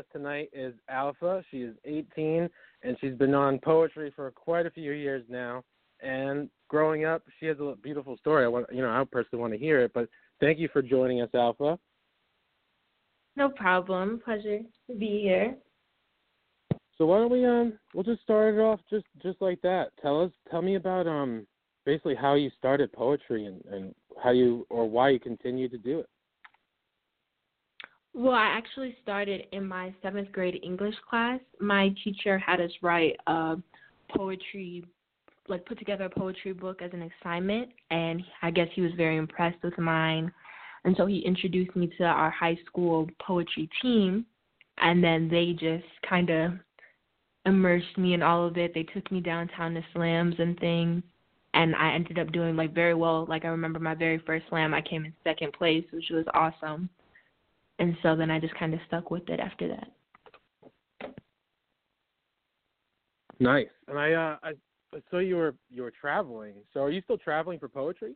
us tonight is Alpha. She is 18 and she's been on poetry for quite a few years now. And growing up, she has a beautiful story. I want, you know, I personally want to hear it. But thank you for joining us, Alpha. No problem. Pleasure to be here. So why don't we um we'll just start it off just just like that. Tell us tell me about um basically how you started poetry and, and how you or why you continue to do it. Well, I actually started in my seventh grade English class. My teacher had us write a poetry, like put together a poetry book as an assignment, and I guess he was very impressed with mine. And so he introduced me to our high school poetry team, and then they just kind of immersed me in all of it. They took me downtown to slams and things, and I ended up doing like very well. Like I remember my very first slam, I came in second place, which was awesome and so then I just kind of stuck with it after that. Nice. And I uh I, I saw you were you were traveling. So are you still traveling for poetry?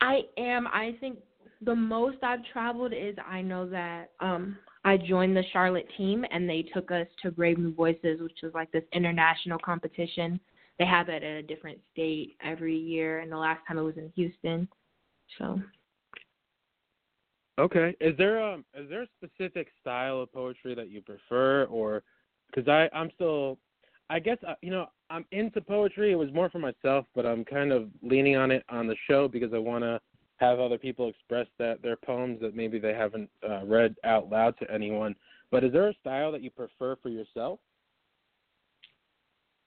I am. I think the most I've traveled is I know that um I joined the Charlotte team and they took us to Brave New Voices, which is like this international competition. They have it at a different state every year, and the last time it was in Houston. So Okay. Is there um is there a specific style of poetry that you prefer, or because I I'm still I guess uh, you know I'm into poetry. It was more for myself, but I'm kind of leaning on it on the show because I want to have other people express that their poems that maybe they haven't uh, read out loud to anyone. But is there a style that you prefer for yourself?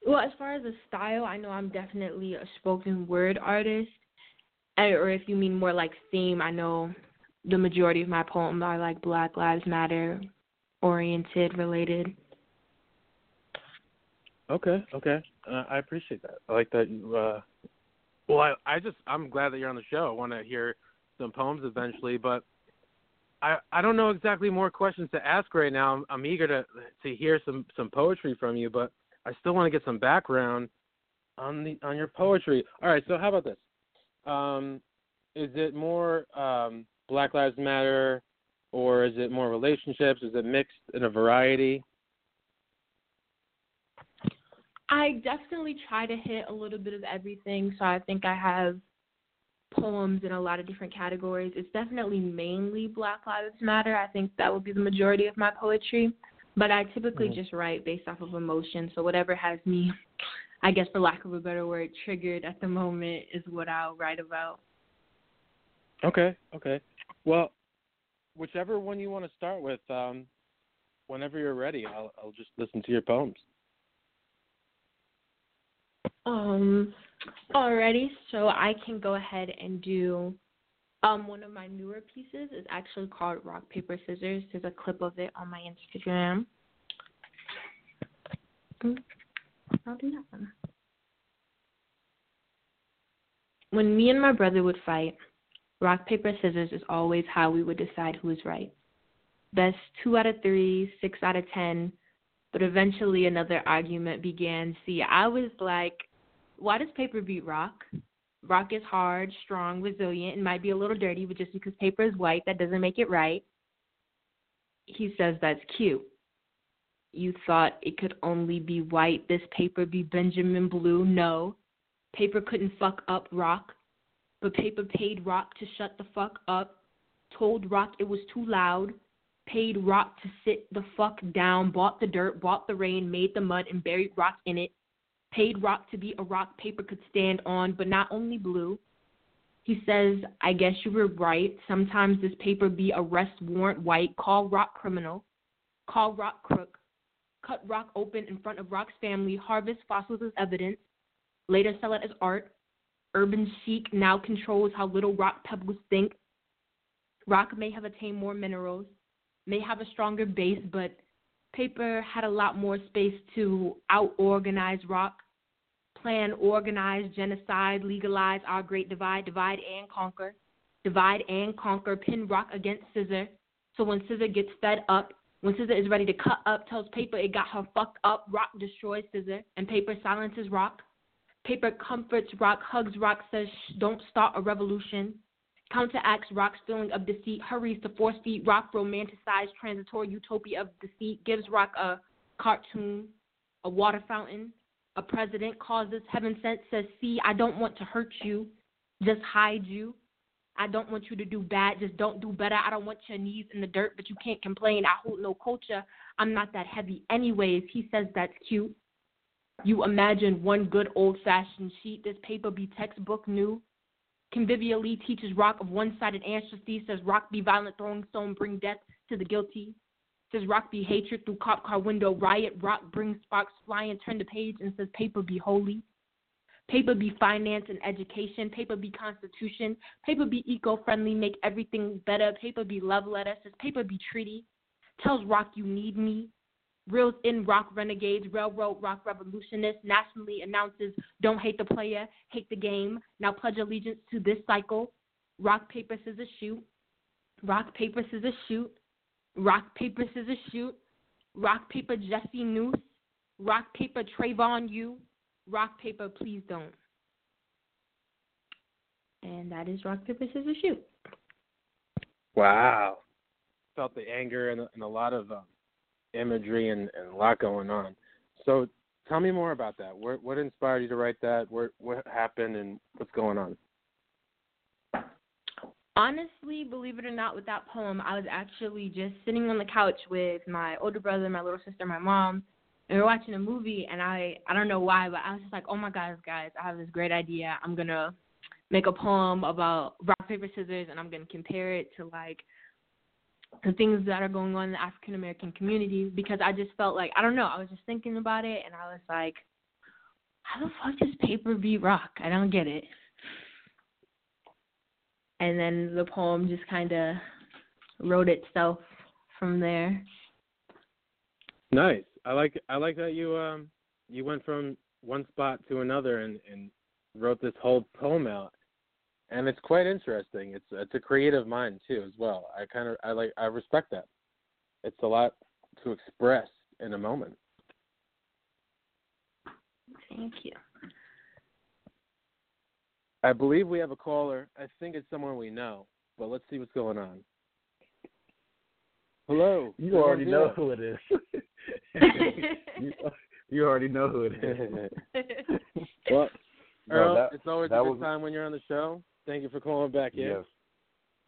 Well, as far as a style, I know I'm definitely a spoken word artist. Or if you mean more like theme, I know the majority of my poems are like Black Lives Matter oriented, related. Okay, okay. Uh, I appreciate that. I like that you. Uh, well, I, I just I'm glad that you're on the show. I want to hear some poems eventually, but I I don't know exactly more questions to ask right now. I'm, I'm eager to to hear some some poetry from you, but I still want to get some background on the on your poetry. All right, so how about this? Um, is it more um, Black Lives Matter, or is it more relationships? Is it mixed in a variety? I definitely try to hit a little bit of everything. So I think I have poems in a lot of different categories. It's definitely mainly Black Lives Matter. I think that would be the majority of my poetry. But I typically mm-hmm. just write based off of emotion. So whatever has me, I guess for lack of a better word, triggered at the moment is what I'll write about. Okay, okay. Well, whichever one you want to start with, um, whenever you're ready, I'll I'll just listen to your poems. Um, alrighty, so I can go ahead and do um one of my newer pieces is actually called Rock Paper Scissors. There's a clip of it on my Instagram. Mm, I'll do that one. When me and my brother would fight, Rock, paper, scissors is always how we would decide who is right. Best two out of three, six out of ten, but eventually another argument began. See, I was like, why does paper beat rock? Rock is hard, strong, resilient, and might be a little dirty, but just because paper is white, that doesn't make it right. He says that's cute. You thought it could only be white, this paper be Benjamin Blue. No. Paper couldn't fuck up rock but paper paid Rock to shut the fuck up, told Rock it was too loud, paid Rock to sit the fuck down, bought the dirt, bought the rain, made the mud, and buried Rock in it, paid Rock to be a rock paper could stand on, but not only blue. He says, I guess you were right. Sometimes this paper be arrest warrant white. Call Rock criminal. Call Rock crook. Cut Rock open in front of Rock's family. Harvest fossils as evidence. Later sell it as art. Urban chic now controls how little rock pebbles think. Rock may have attained more minerals, may have a stronger base, but paper had a lot more space to out organize rock, plan, organize, genocide, legalize our great divide, divide and conquer, divide and conquer, pin rock against scissor. So when scissor gets fed up, when scissor is ready to cut up, tells paper it got her fucked up, rock destroys scissor, and paper silences rock. Paper comforts Rock, hugs Rock, says don't start a revolution. Counteracts Rock's feeling of deceit, hurries to force feed Rock romanticized transitory utopia of deceit, gives Rock a cartoon, a water fountain, a president causes heaven sent, says, See, I don't want to hurt you, just hide you. I don't want you to do bad, just don't do better. I don't want your knees in the dirt, but you can't complain. I hold no culture. I'm not that heavy anyways. He says that's cute. You imagine one good old fashioned sheet, this paper be textbook new. Convivially teaches Rock of one sided ancestry, says Rock be violent, throwing stone, bring death to the guilty. Says Rock be hatred through cop car window, riot, Rock brings sparks flying, turn the page and says paper be holy. Paper be finance and education. Paper be constitution. Paper be eco friendly, make everything better. Paper be love letter. Says paper be treaty. Tells Rock you need me. Reels in rock renegades, railroad rock revolutionists, nationally announces don't hate the player, hate the game. Now pledge allegiance to this cycle. Rock, paper, scissors, shoot. Rock, paper, scissors, shoot. Rock, paper, scissors, shoot. Rock, paper, Jesse Noose. Rock, paper, Trayvon you. Rock, paper, please don't. And that is rock, paper, scissors, shoot. Wow. Felt the anger and, and a lot of um, imagery and, and a lot going on. So tell me more about that. What, what inspired you to write that? What, what happened and what's going on? Honestly, believe it or not, with that poem, I was actually just sitting on the couch with my older brother, my little sister, my mom, and we are watching a movie. And I, I don't know why, but I was just like, oh my gosh, guys, I have this great idea. I'm gonna make a poem about rock paper scissors, and I'm gonna compare it to like the things that are going on in the African American community because I just felt like I don't know. I was just thinking about it, and I was like, how the fuck does paper be rock? I don't get it and then the poem just kind of wrote itself from there. Nice. I like I like that you um you went from one spot to another and and wrote this whole poem out. And it's quite interesting. It's it's a creative mind too as well. I kind of I like I respect that. It's a lot to express in a moment. Thank you. I believe we have a caller. I think it's someone we know, but let's see what's going on. Hello. You already know who it is. you, you, already know who it is. well, Earl, no, that, it's always a good was, time when you're on the show. Thank you for calling back. Yes.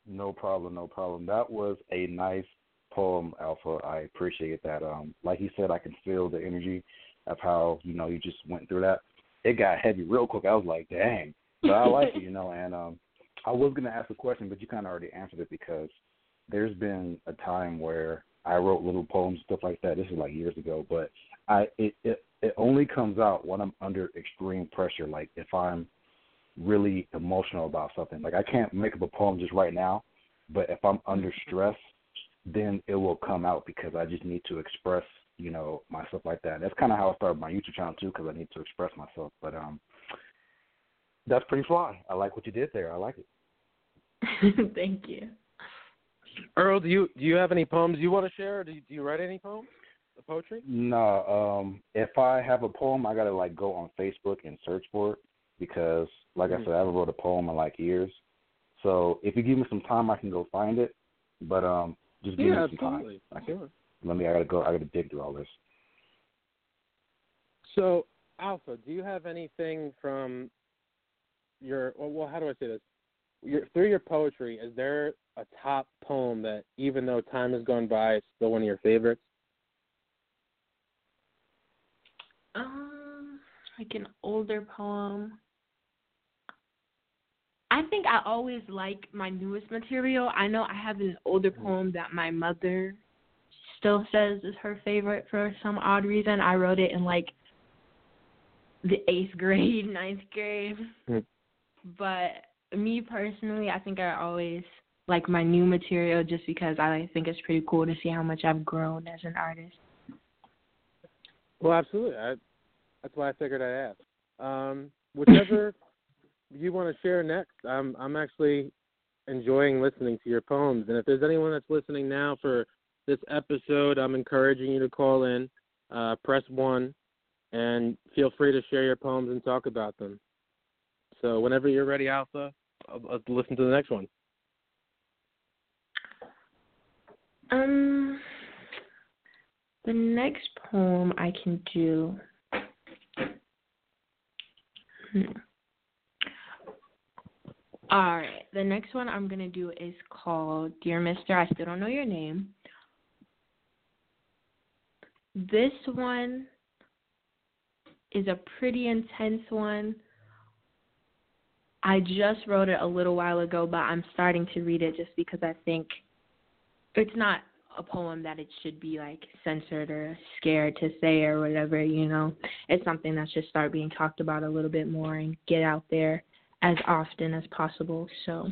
No problem, no problem. That was a nice poem, Alpha. I appreciate that. Um, like you said, I can feel the energy of how, you know, you just went through that. It got heavy real quick. I was like, dang but I like it, you know. And um, I was gonna ask a question, but you kind of already answered it because there's been a time where I wrote little poems, stuff like that. This is like years ago, but I it it, it only comes out when I'm under extreme pressure. Like if I'm really emotional about something. Like I can't make up a poem just right now, but if I'm under mm-hmm. stress, then it will come out because I just need to express, you know, myself like that. That's kind of how I started my YouTube channel too, because I need to express myself. But um, that's pretty fly. I like what you did there. I like it. Thank you. Earl, do you do you have any poems you want to share? Do you, do you write any poems? The poetry? No. Um, if I have a poem, I gotta like go on Facebook and search for it because, like mm-hmm. I said, I haven't wrote a poem in like years. So if you give me some time, I can go find it. But um, just give yeah, me some absolutely. time. I can. Let me. I gotta go. I gotta dig through all this. So, Alpha, do you have anything from your well, how do I say this? Your, through your poetry, is there a top poem that, even though time has gone by, it's still one of your favorites? Um, like an older poem. I think I always like my newest material. I know I have an older mm-hmm. poem that my mother still says is her favorite for some odd reason. I wrote it in like the eighth grade, ninth grade. Mm-hmm. But me personally, I think I always like my new material just because I think it's pretty cool to see how much I've grown as an artist. Well, absolutely. I, that's why I figured I'd ask. Um, whichever you want to share next, I'm I'm actually enjoying listening to your poems. And if there's anyone that's listening now for this episode, I'm encouraging you to call in, uh, press one, and feel free to share your poems and talk about them. So whenever you're ready, Alpha, let's listen to the next one. Um, the next poem I can do. Hmm. All right, the next one I'm gonna do is called "Dear Mister, I Still Don't Know Your Name." This one is a pretty intense one. I just wrote it a little while ago, but I'm starting to read it just because I think it's not a poem that it should be like censored or scared to say or whatever, you know. It's something that should start being talked about a little bit more and get out there as often as possible. So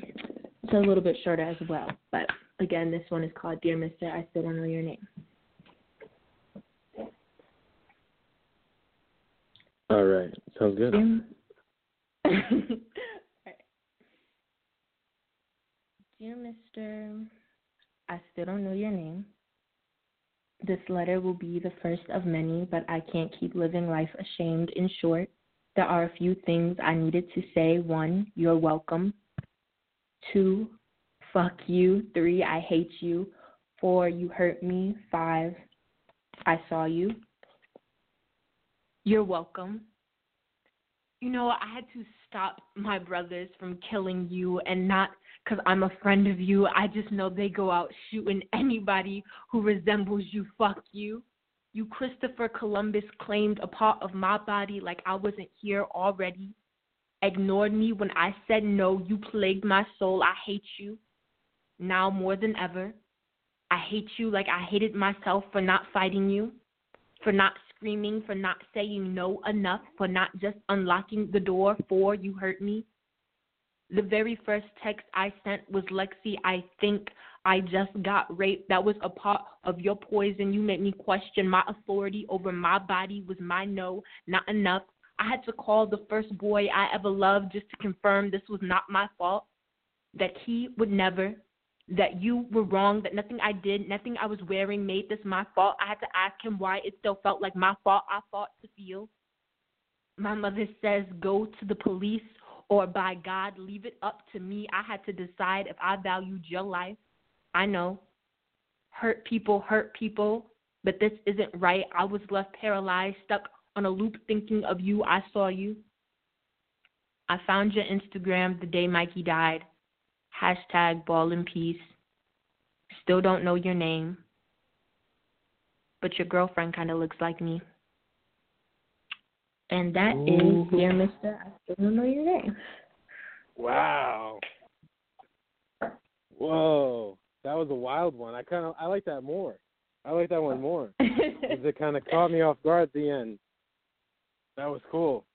it's a little bit shorter as well. But again, this one is called Dear Mister, I Still Don't Know Your Name. All right. Sounds good. Dear Mister I still don't know your name. This letter will be the first of many, but I can't keep living life ashamed. In short, there are a few things I needed to say. One, you're welcome. Two, fuck you. Three, I hate you. Four, you hurt me. Five, I saw you. You're welcome. You know, I had to stop my brothers from killing you and not because I'm a friend of you. I just know they go out shooting anybody who resembles you. Fuck you. You, Christopher Columbus, claimed a part of my body like I wasn't here already. Ignored me when I said no. You plagued my soul. I hate you. Now more than ever. I hate you like I hated myself for not fighting you, for not screaming, for not saying no enough, for not just unlocking the door for you hurt me. The very first text I sent was Lexi, I think I just got raped. That was a part of your poison. You made me question my authority over my body. Was my no not enough? I had to call the first boy I ever loved just to confirm this was not my fault. That he would never, that you were wrong, that nothing I did, nothing I was wearing made this my fault. I had to ask him why it still felt like my fault I fought to feel. My mother says, go to the police or by God, leave it up to me. I had to decide if I valued your life. I know. Hurt people hurt people, but this isn't right. I was left paralyzed, stuck on a loop thinking of you. I saw you. I found your Instagram the day Mikey died. Hashtag ball in peace. Still don't know your name, but your girlfriend kind of looks like me. And that Ooh. is Dear Mister, I still don't know your name. Wow. Whoa. That was a wild one. I kinda I like that more. I like that one more. It kinda caught me off guard at the end. That was cool.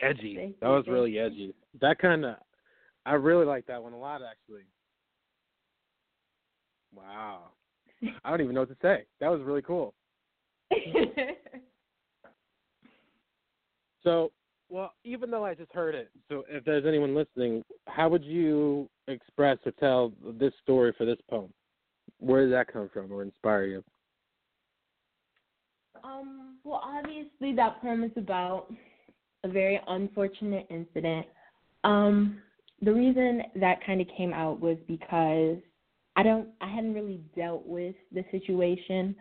Edgy. That was really edgy. That kinda I really like that one a lot actually. Wow. I don't even know what to say. That was really cool. So, well, even though I just heard it, so if there's anyone listening, how would you express or tell this story for this poem? Where did that come from or inspire you? Um, well, obviously, that poem is about a very unfortunate incident. Um, the reason that kind of came out was because I don't, I hadn't really dealt with the situation,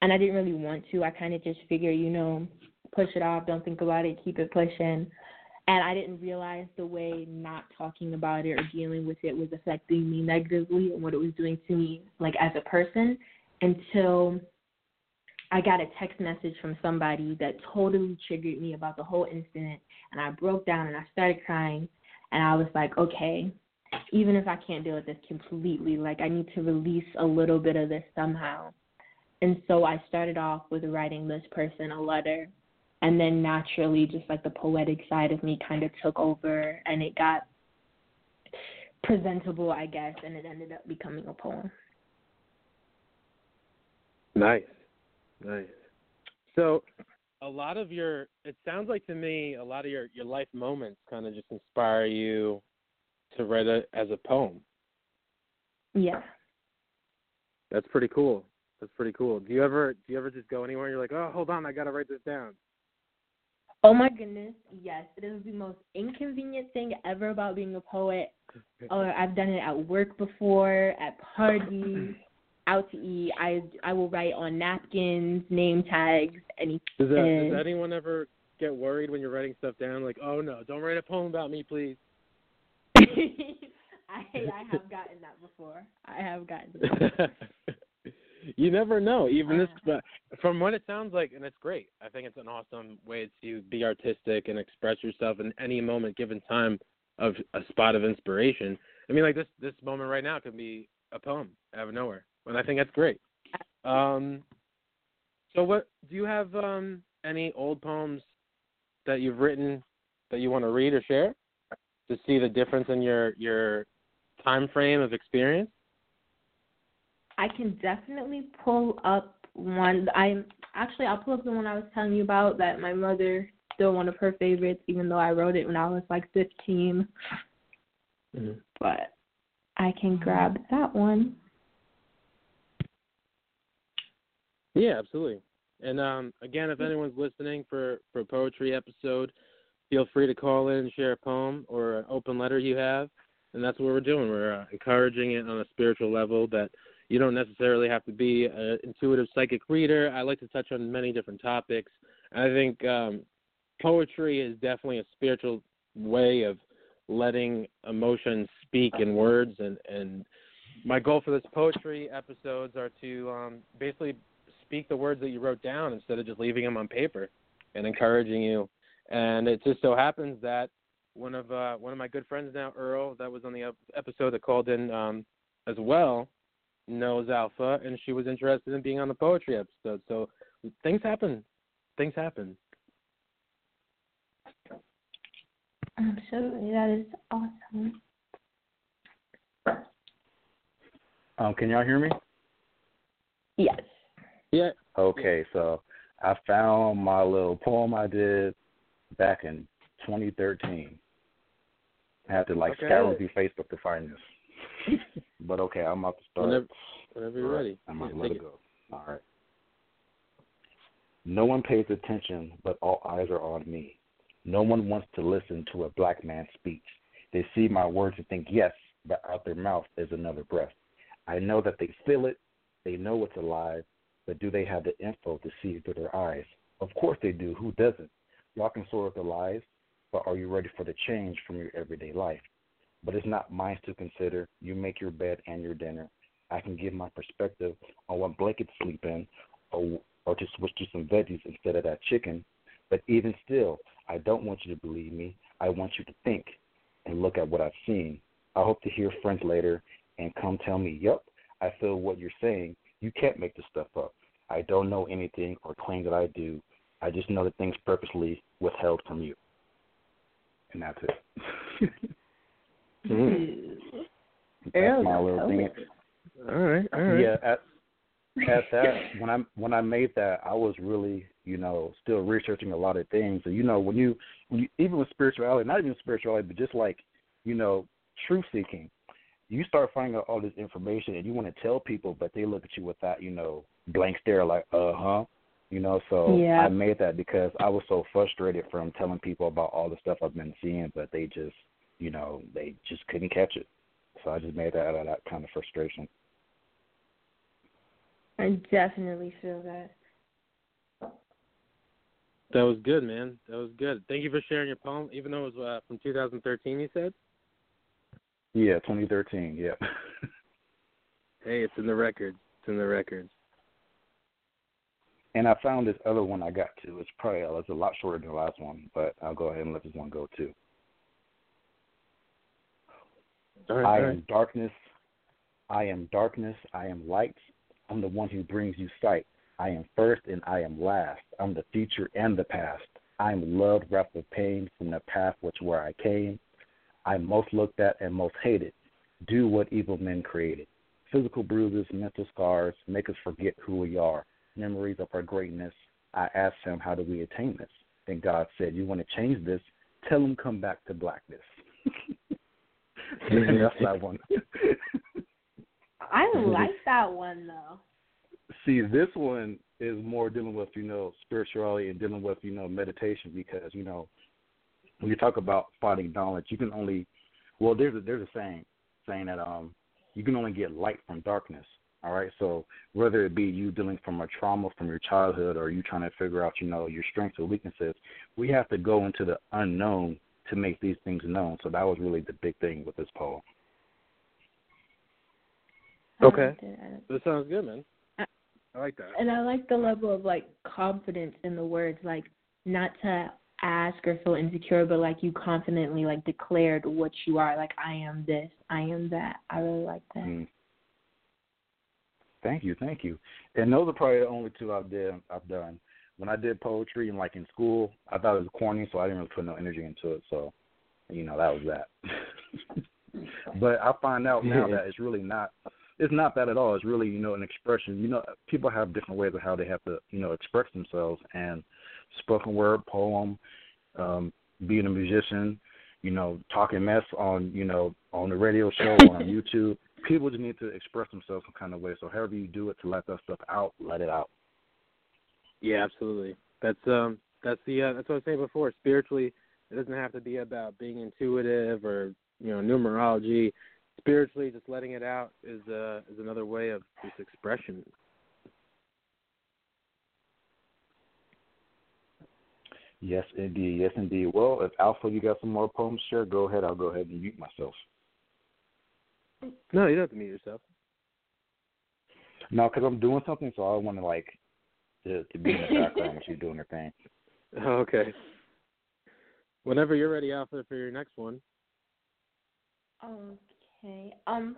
and I didn't really want to. I kind of just figured, you know, push it off, don't think about it, keep it pushing. And I didn't realize the way not talking about it or dealing with it was affecting me negatively and what it was doing to me, like as a person, until I got a text message from somebody that totally triggered me about the whole incident. And I broke down and I started crying. And I was like, okay, even if I can't deal with this completely, like I need to release a little bit of this somehow. And so I started off with writing this person a letter and then naturally just like the poetic side of me kind of took over and it got presentable i guess and it ended up becoming a poem nice nice so a lot of your it sounds like to me a lot of your your life moments kind of just inspire you to write it as a poem yeah that's pretty cool That's pretty cool. Do you ever do you ever just go anywhere? and You're like, oh, hold on, I gotta write this down. Oh my goodness, yes. It is the most inconvenient thing ever about being a poet. Or I've done it at work before, at parties, out to eat. I I will write on napkins, name tags, anything. Does, that, does anyone ever get worried when you're writing stuff down? Like, oh no, don't write a poem about me, please. I I have gotten that before. I have gotten that. you never know. Even this, uh-huh. but from what it sounds like, and it's great. I think it's an awesome way to be artistic and express yourself in any moment, given time of a spot of inspiration. I mean, like this this moment right now could be a poem out of nowhere, and I think that's great. Um, so what do you have? Um, any old poems that you've written that you want to read or share to see the difference in your your time frame of experience? I can definitely pull up one. I'm actually I'll pull up the one I was telling you about that my mother still one of her favorites, even though I wrote it when I was like 15. Mhm. But I can grab that one. Yeah, absolutely. And um, again, if anyone's listening for for a poetry episode, feel free to call in and share a poem or an open letter you have. And that's what we're doing. We're uh, encouraging it on a spiritual level that you don't necessarily have to be an intuitive psychic reader. I like to touch on many different topics. I think um, poetry is definitely a spiritual way of letting emotions speak in words and and my goal for this poetry episodes are to um, basically speak the words that you wrote down instead of just leaving them on paper and encouraging you. And it just so happens that one of uh, one of my good friends now, Earl, that was on the episode that called in um, as well, knows Alpha, and she was interested in being on the poetry episode. So things happen. Things happen. Absolutely, that is awesome. Um, can y'all hear me? Yes. Yeah. Okay, so I found my little poem I did back in 2013. I had to like Okay. scour through Facebook to find this. but okay, I'm about to start. Whenever, whenever you're ready. I'm going to let it go. All right. No one pays attention, but all eyes are on me. No one wants to listen to a black man's speech. They see my words and think, yes, but out their mouth is another breath. I know that they feel it. They know it's alive, but do they have the info to see through their eyes? Of course they do. Who doesn't? Y'all can sort the lies, but are you ready for the change from your everyday life? But it's not mine to consider. You make your bed and your dinner. I can give my perspective on what blanket to sleep in, or or to switch to some veggies instead of that chicken. But even still, I don't want you to believe me. I want you to think and look at what I've seen. I hope to hear friends later and come tell me, "Yep, I feel what you're saying. You can't make this stuff up. I don't know anything or claim that I do. I just know the things purposely withheld from you." And that's it. Mhm. that's my little thing. poet. All right. All right. Yeah, at at that when I when I made that, I was really you know still researching a lot of things. And you know when you when you even with spirituality, not even spirituality, but just like you know truth seeking, you start finding out all this information and you want to tell people, but they look at you with that you know blank stare like uh huh. You know, so Yeah. I made that because I was so frustrated from telling people about all the stuff I've been seeing, but they just, you know, they just couldn't catch it. So I just made that out of that kind of frustration. I definitely feel that. That was good, man. That was good. Thank you for sharing your poem, even though it was uh, from 2013. You said. Yeah, 2013. Yeah. Hey, it's in the records. It's in the records. And I found this other one I got too. It's probably it's a lot shorter than the last one, but I'll go ahead and let this one go too. All right. I all right. am darkness. I am darkness. I am light. I'm the one who brings you sight. I am first and I am last. I'm the future and the past. I am love wrapped with pain from the path which where I came. I'm most looked at and most hated. Do what evil men created. Physical bruises, mental scars make us forget who we are. Memories of our greatness. I asked him, how do we attain this? Then God said, you want to change this? Tell him come back to blackness. that's that one. I like that one though. See, this one is more dealing with you know spirituality and dealing with you know meditation because you know when you talk about finding knowledge, you can only well there's a there's a saying saying that um you can only get light from darkness. All right, so whether it be you dealing from a trauma from your childhood or you trying to figure out you know your strengths or weaknesses, we have to go into the unknown to make these things known. So that was really the big thing with this poem. Okay, that sounds good, man. I like that. And I like the level of like confidence in the words, like not to ask or feel insecure, but like you confidently like declared what you are. Like I am this, I am that. I really like that. Mm. Thank you, thank you. And those are probably the only two I've did I've done. When I did poetry and like in school, I thought it was corny, so I didn't really put no energy into it. So, you know, that was that. but I find out now that it's really not it's not that at all. It's really, you know, an expression. You know, people have different ways of how they have to, you know, express themselves. And spoken word, poem, um, being a musician, you know, talking mess on, you know, on the radio show on YouTube. People just need to express themselves some kind of way. So however you do it to let that stuff out, let it out. Yeah, absolutely. That's um that's the uh, that's what I was saying before. Spiritually, it doesn't have to be about being intuitive or you know numerology spiritually, just letting it out is uh, is another way of this expression. Yes, indeed. Yes, indeed. Well, if Alpha, you got some more poems, share. Go ahead. I'll go ahead and mute myself. No, you don't have to mute yourself. No, because I'm doing something, so I want to like to, to be in the background when she's doing her thing. Okay. Whenever you're ready, Alpha, for your next one. Okay. Um,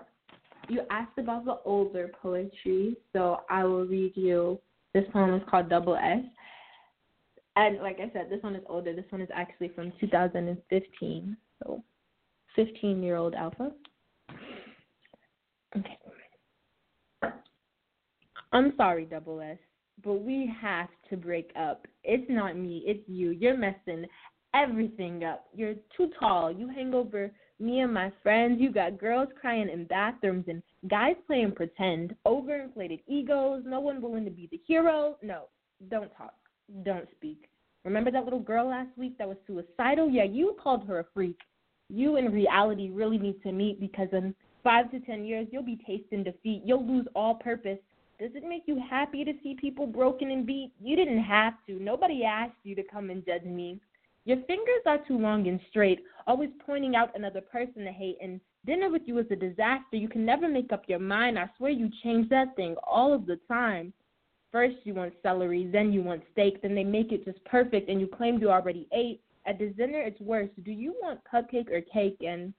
you asked about the older poetry, so I will read you. This poem is called Double S. And like I said, this one is older. This one is actually from 2015. So, 15 year old Alpha. Okay. I'm sorry, Double S, but we have to break up. It's not me, it's you. You're messing everything up. You're too tall. You hang over me and my friends, you got girls crying in bathrooms and guys playing pretend, overinflated egos, no one willing to be the hero. No, don't talk. Don't speak. Remember that little girl last week that was suicidal? Yeah, you called her a freak. You in reality really need to meet because in five to ten years you'll be tasting defeat. You'll lose all purpose. Does it make you happy to see people broken and beat? You didn't have to. Nobody asked you to come and judge me. Your fingers are too long and straight, always pointing out another person to hate, and dinner with you is a disaster. You can never make up your mind. I swear you change that thing all of the time. First you want celery, then you want steak, then they make it just perfect, and you claim you already ate. At the dinner, it's worse. Do you want cupcake or cake? And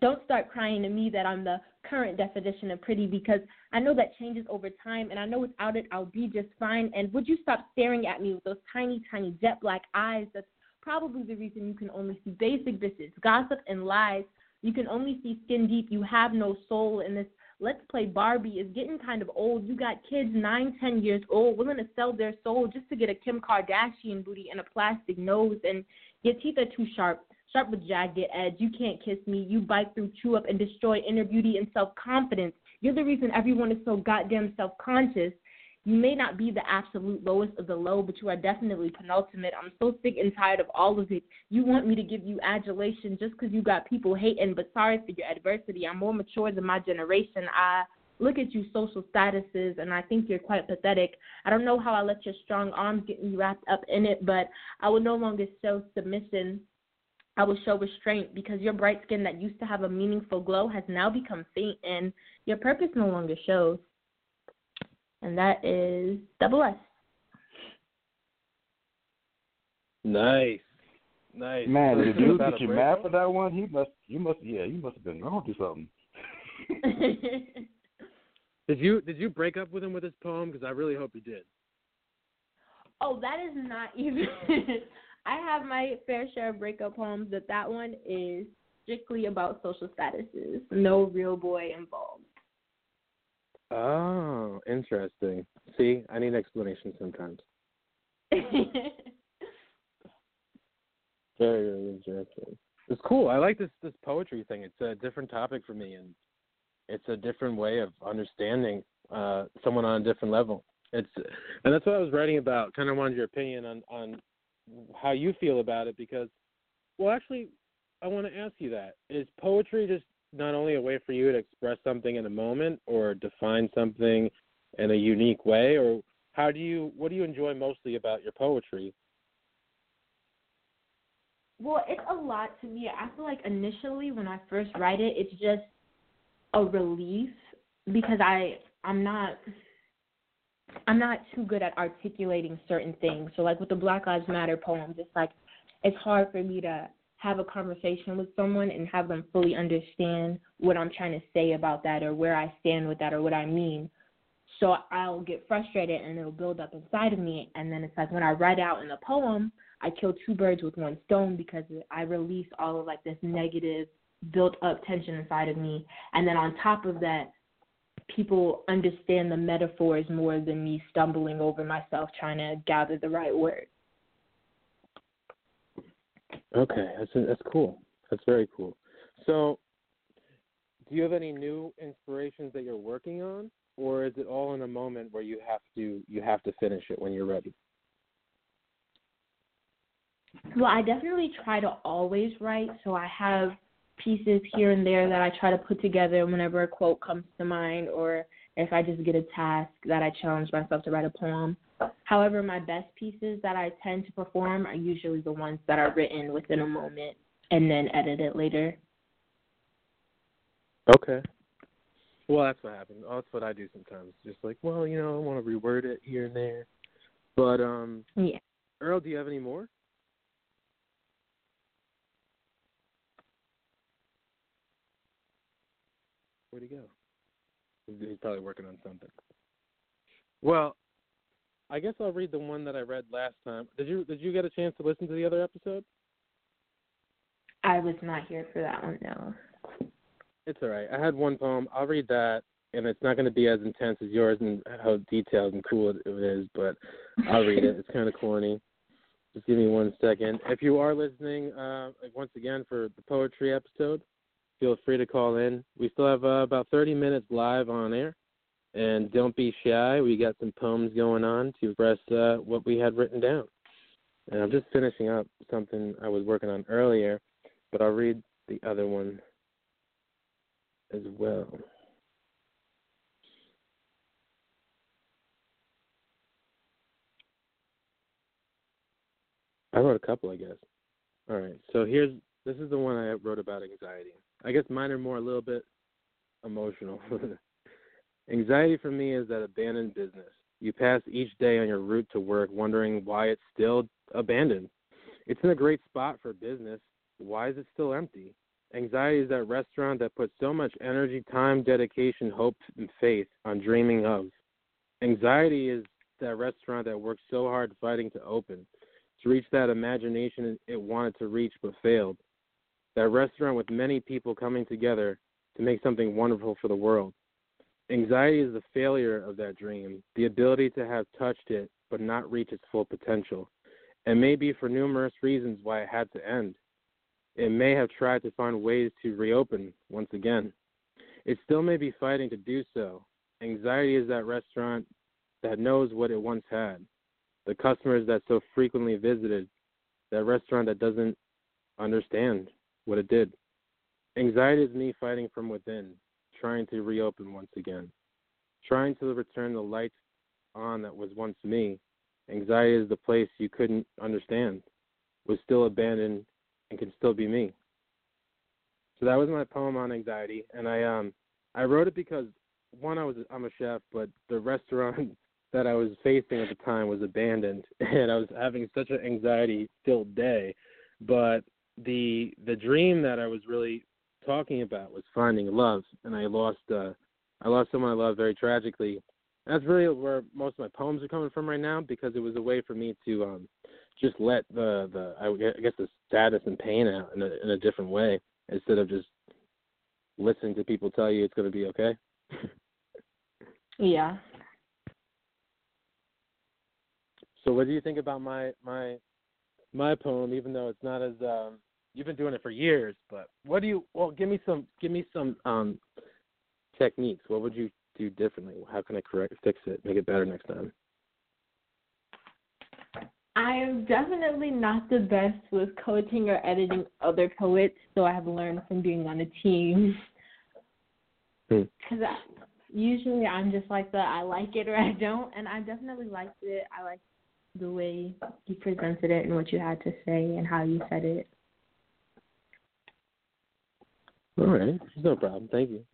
don't start crying to me that I'm the current definition of pretty because I know that changes over time and I know without it I'll be just fine. And would you stop staring at me with those tiny, tiny jet black eyes that's probably the reason you can only see basic visits, gossip, and lies. You can only see skin deep. You have no soul. And this let's play Barbie is getting kind of old. You got kids nine, ten years old willing to sell their soul just to get a Kim Kardashian booty and a plastic nose. And your teeth are too sharp, sharp with jagged edge. You can't kiss me. You bite through, chew up, and destroy inner beauty and self confidence. You're the reason everyone is so goddamn self conscious. You may not be the absolute lowest of the low, but you are definitely penultimate. I'm so sick and tired of all of it. You want me to give you adulation just because you got people hating, but sorry for your adversity. I'm more mature than my generation. I look at you social statuses and I think you're quite pathetic. I don't know how I let your strong arms get me wrapped up in it, but I will no longer show submission. I will show restraint because your bright skin that used to have a meaningful glow has now become faint and your purpose no longer shows and that is double S. Nice. Nice. Man, the dude that you mad for that one, he must you must yeah, you must have been wrong to something. did you did you break up with him with his poem? Because I really hope you did. Oh, that is not even. I have my fair share of breakup poems, but that one is strictly about social statuses. No real boy involved. Oh, interesting. See, I need explanation sometimes. very, very interesting. It's cool. I like this this poetry thing. It's a different topic for me, and it's a different way of understanding uh, someone on a different level. It's and that's what I was writing about. Kind of wanted your opinion on on how you feel about it because, well, actually, I want to ask you that: is poetry just not only a way for you to express something in a moment or define something in a unique way, or how do you what do you enjoy mostly about your poetry? Well, it's a lot to me. I feel like initially when I first write it, it's just a relief because I I'm not I'm not too good at articulating certain things. So like with the Black Lives Matter poems, it's like it's hard for me to have a conversation with someone and have them fully understand what I'm trying to say about that or where I stand with that or what I mean. So I'll get frustrated and it'll build up inside of me and then it's like when I write out in the poem, I kill two birds with one stone because I release all of like this negative built up tension inside of me and then on top of that people understand the metaphors more than me stumbling over myself trying to gather the right words. Okay, that's that's cool. That's very cool. So, do you have any new inspirations that you're working on, or is it all in a moment where you have to you have to finish it when you're ready? Well, I definitely try to always write, so I have pieces here and there that I try to put together whenever a quote comes to mind or if I just get a task that I challenge myself to write a poem. However, my best pieces that I tend to perform are usually the ones that are written within a moment and then edited later. Okay. Well, that's what happens. That's what I do sometimes. Just like, well, you know, I want to reword it here and there. But um Yeah. Earl, do you have any more? Where'd he go? He's probably working on something. Well, I guess I'll read the one that I read last time. Did you did you get a chance to listen to the other episode? I was not here for that one, no. It's all right. I had one poem. I'll read that, and it's not going to be as intense as yours and how detailed and cool it is, but I'll read it. It's kind of corny. Just give me one second. If you are listening, uh, once again for the poetry episode, feel free to call in. We still have uh, about 30 minutes live on air. And don't be shy. We got some poems going on to express uh, what we had written down. And I'm just finishing up something I was working on earlier, but I'll read the other one as well. I wrote a couple, I guess. All right. So here's this is the one I wrote about anxiety. I guess mine are more a little bit emotional. Anxiety for me is that abandoned business. You pass each day on your route to work wondering why it's still abandoned. It's in a great spot for business. Why is it still empty? Anxiety is that restaurant that puts so much energy, time, dedication, hope, and faith on dreaming of. Anxiety is that restaurant that worked so hard fighting to open, to reach that imagination it wanted to reach but failed. That restaurant with many people coming together to make something wonderful for the world. Anxiety is the failure of that dream, the ability to have touched it but not reach its full potential, and may be for numerous reasons why it had to end. It may have tried to find ways to reopen once again. It still may be fighting to do so. Anxiety is that restaurant that knows what it once had, the customers that so frequently visited, that restaurant that doesn't understand what it did. Anxiety is me fighting from within, trying to reopen once again, trying to return the light on that was once me. Anxiety is the place you couldn't understand, was still abandoned, and can still be me. So that was my poem on anxiety, and I um I wrote it because one I was I'm a chef, but the restaurant that I was facing at the time was abandoned, and I was having such an anxiety filled day. But the the dream that I was really talking about was finding love, and I lost uh, I lost someone I love very tragically. That's really where most of my poems are coming from right now because it was a way for me to um, just let the the I guess the sadness and pain out in a in a different way instead of just listening to people tell you it's going to be okay. yeah. So what do you think about my my my poem even though it's not as um you've been doing it for years, but what do you? Well, give me some. Give me some um, techniques. What would you do differently? How can I correct, fix it, make it better next time? I am definitely not the best with coaching or editing other poets, so I have learned from being on a team. Because hmm. usually I'm just like the I like it or I don't, and I definitely liked it. I liked the way you presented it and what you had to say and how you said it. All right, no problem. Thank you.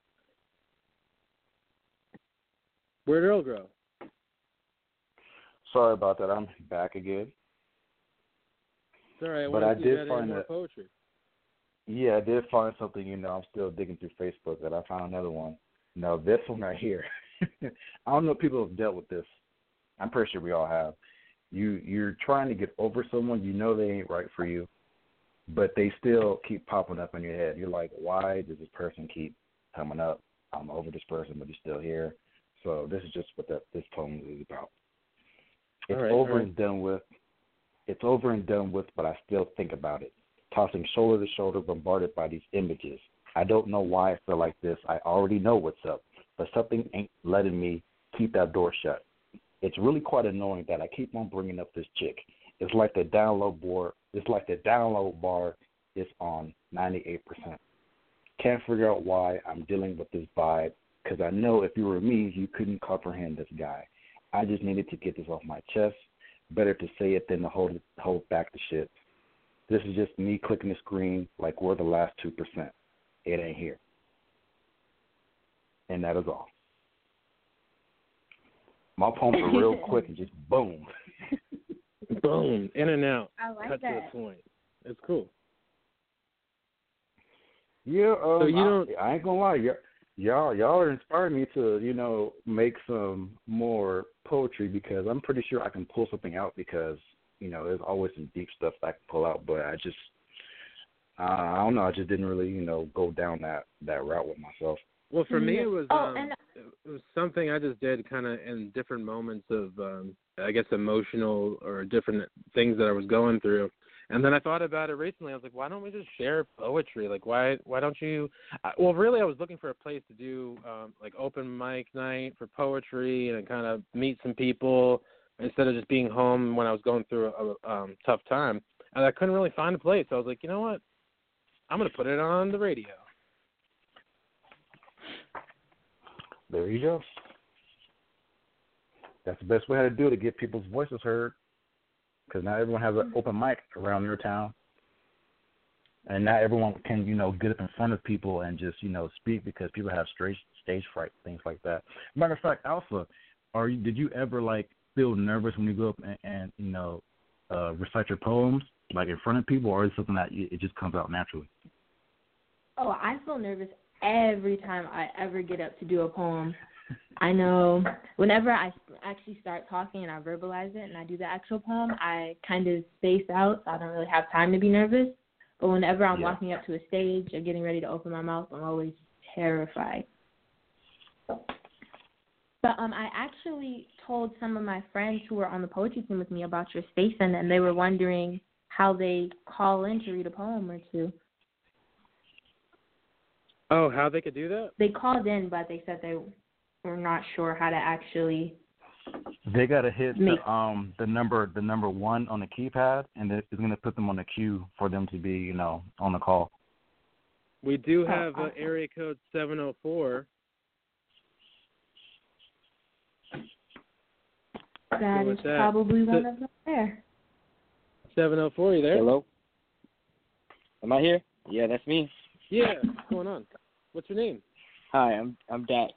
Where'd Earl grow? Sorry about that. I'm back again. Sorry, I but I did find that poetry. Yeah, I did find something. You know, I'm still digging through Facebook, that I found another one. Now this one right here. I don't know if people have dealt with this. I'm pretty sure we all have. You you're trying to get over someone, you know they ain't right for you, but they still keep popping up in your head. You're like, why does this person keep coming up? I'm over this person, but he's still here. So this is just what that this poem is about. It's right, over right. and done with. It's over and done with, but I still think about it. Tossing shoulder to shoulder, bombarded by these images. I don't know why I feel like this. I already know what's up, but something ain't letting me keep that door shut. It's really quite annoying that I keep on bringing up this chick. It's like the download board. It's like the download bar is on 98%. Can't figure out why I'm dealing with this vibe because I know if you were me, you couldn't comprehend this guy. I just needed to get this off my chest. Better to say it than to hold hold back the shit. This is just me clicking the screen like we're the last two percent. It ain't here. And that is all. My poems are real quick and just boom. Boom. In and out. I like Cut that. to the point. It's cool. Yeah, um, so you I, don't. I ain't gonna lie, y'all, y'all, y'all are inspiring me to, you know, make some more poetry because I'm pretty sure I can pull something out because, you know, there's always some deep stuff I can pull out, but I just, uh, I don't know, I just didn't really, you know, go down that that route with myself. Well, for me, it was oh, um, and... something I just did kind of in different moments of, um, I guess, emotional or different things that I was going through. And then I thought about it recently. I was like, why don't we just share poetry? Like, why why don't you? I, well, really, I was looking for a place to do um, like open mic night for poetry and kind of meet some people instead of just being home when I was going through a, a um, tough time. And I couldn't really find a place. So I was like, you know what? I'm gonna put it on the radio. There you go. That's the best way to do it to get people's voices heard because not everyone has an open mic around your town, and not everyone can you know get up in front of people and just you know speak because people have stage stage fright, things like that. Matter of fact, Alpha, are you did you ever like feel nervous when you go up and, and you know uh, recite your poems like in front of people, or is it something that you, it just comes out naturally? Oh, I feel nervous every time I ever get up to do a poem. I know whenever I actually start talking and I verbalize it and I do the actual poem, I kind of space out, so I don't really have time to be nervous. But whenever I'm yeah. walking up to a stage or getting ready to open my mouth, I'm always terrified. But um, I actually told some of my friends who were on the poetry team with me about your station, and they were wondering how they call in to read a poem or two. Oh, how they could do that? They called in, but they said they we're not sure how to actually. They gotta hit make... the um the number the number one on the keypad, and it's gonna put them on the queue for them to be you know on the call. We do oh, have oh, awesome. uh, area code seven zero oh four. That is that? probably one of them there. Seven zero four, you there? Hello. Am I here? Yeah, that's me. Yeah, what's going on? What's your name? Hi, I'm I'm Dax.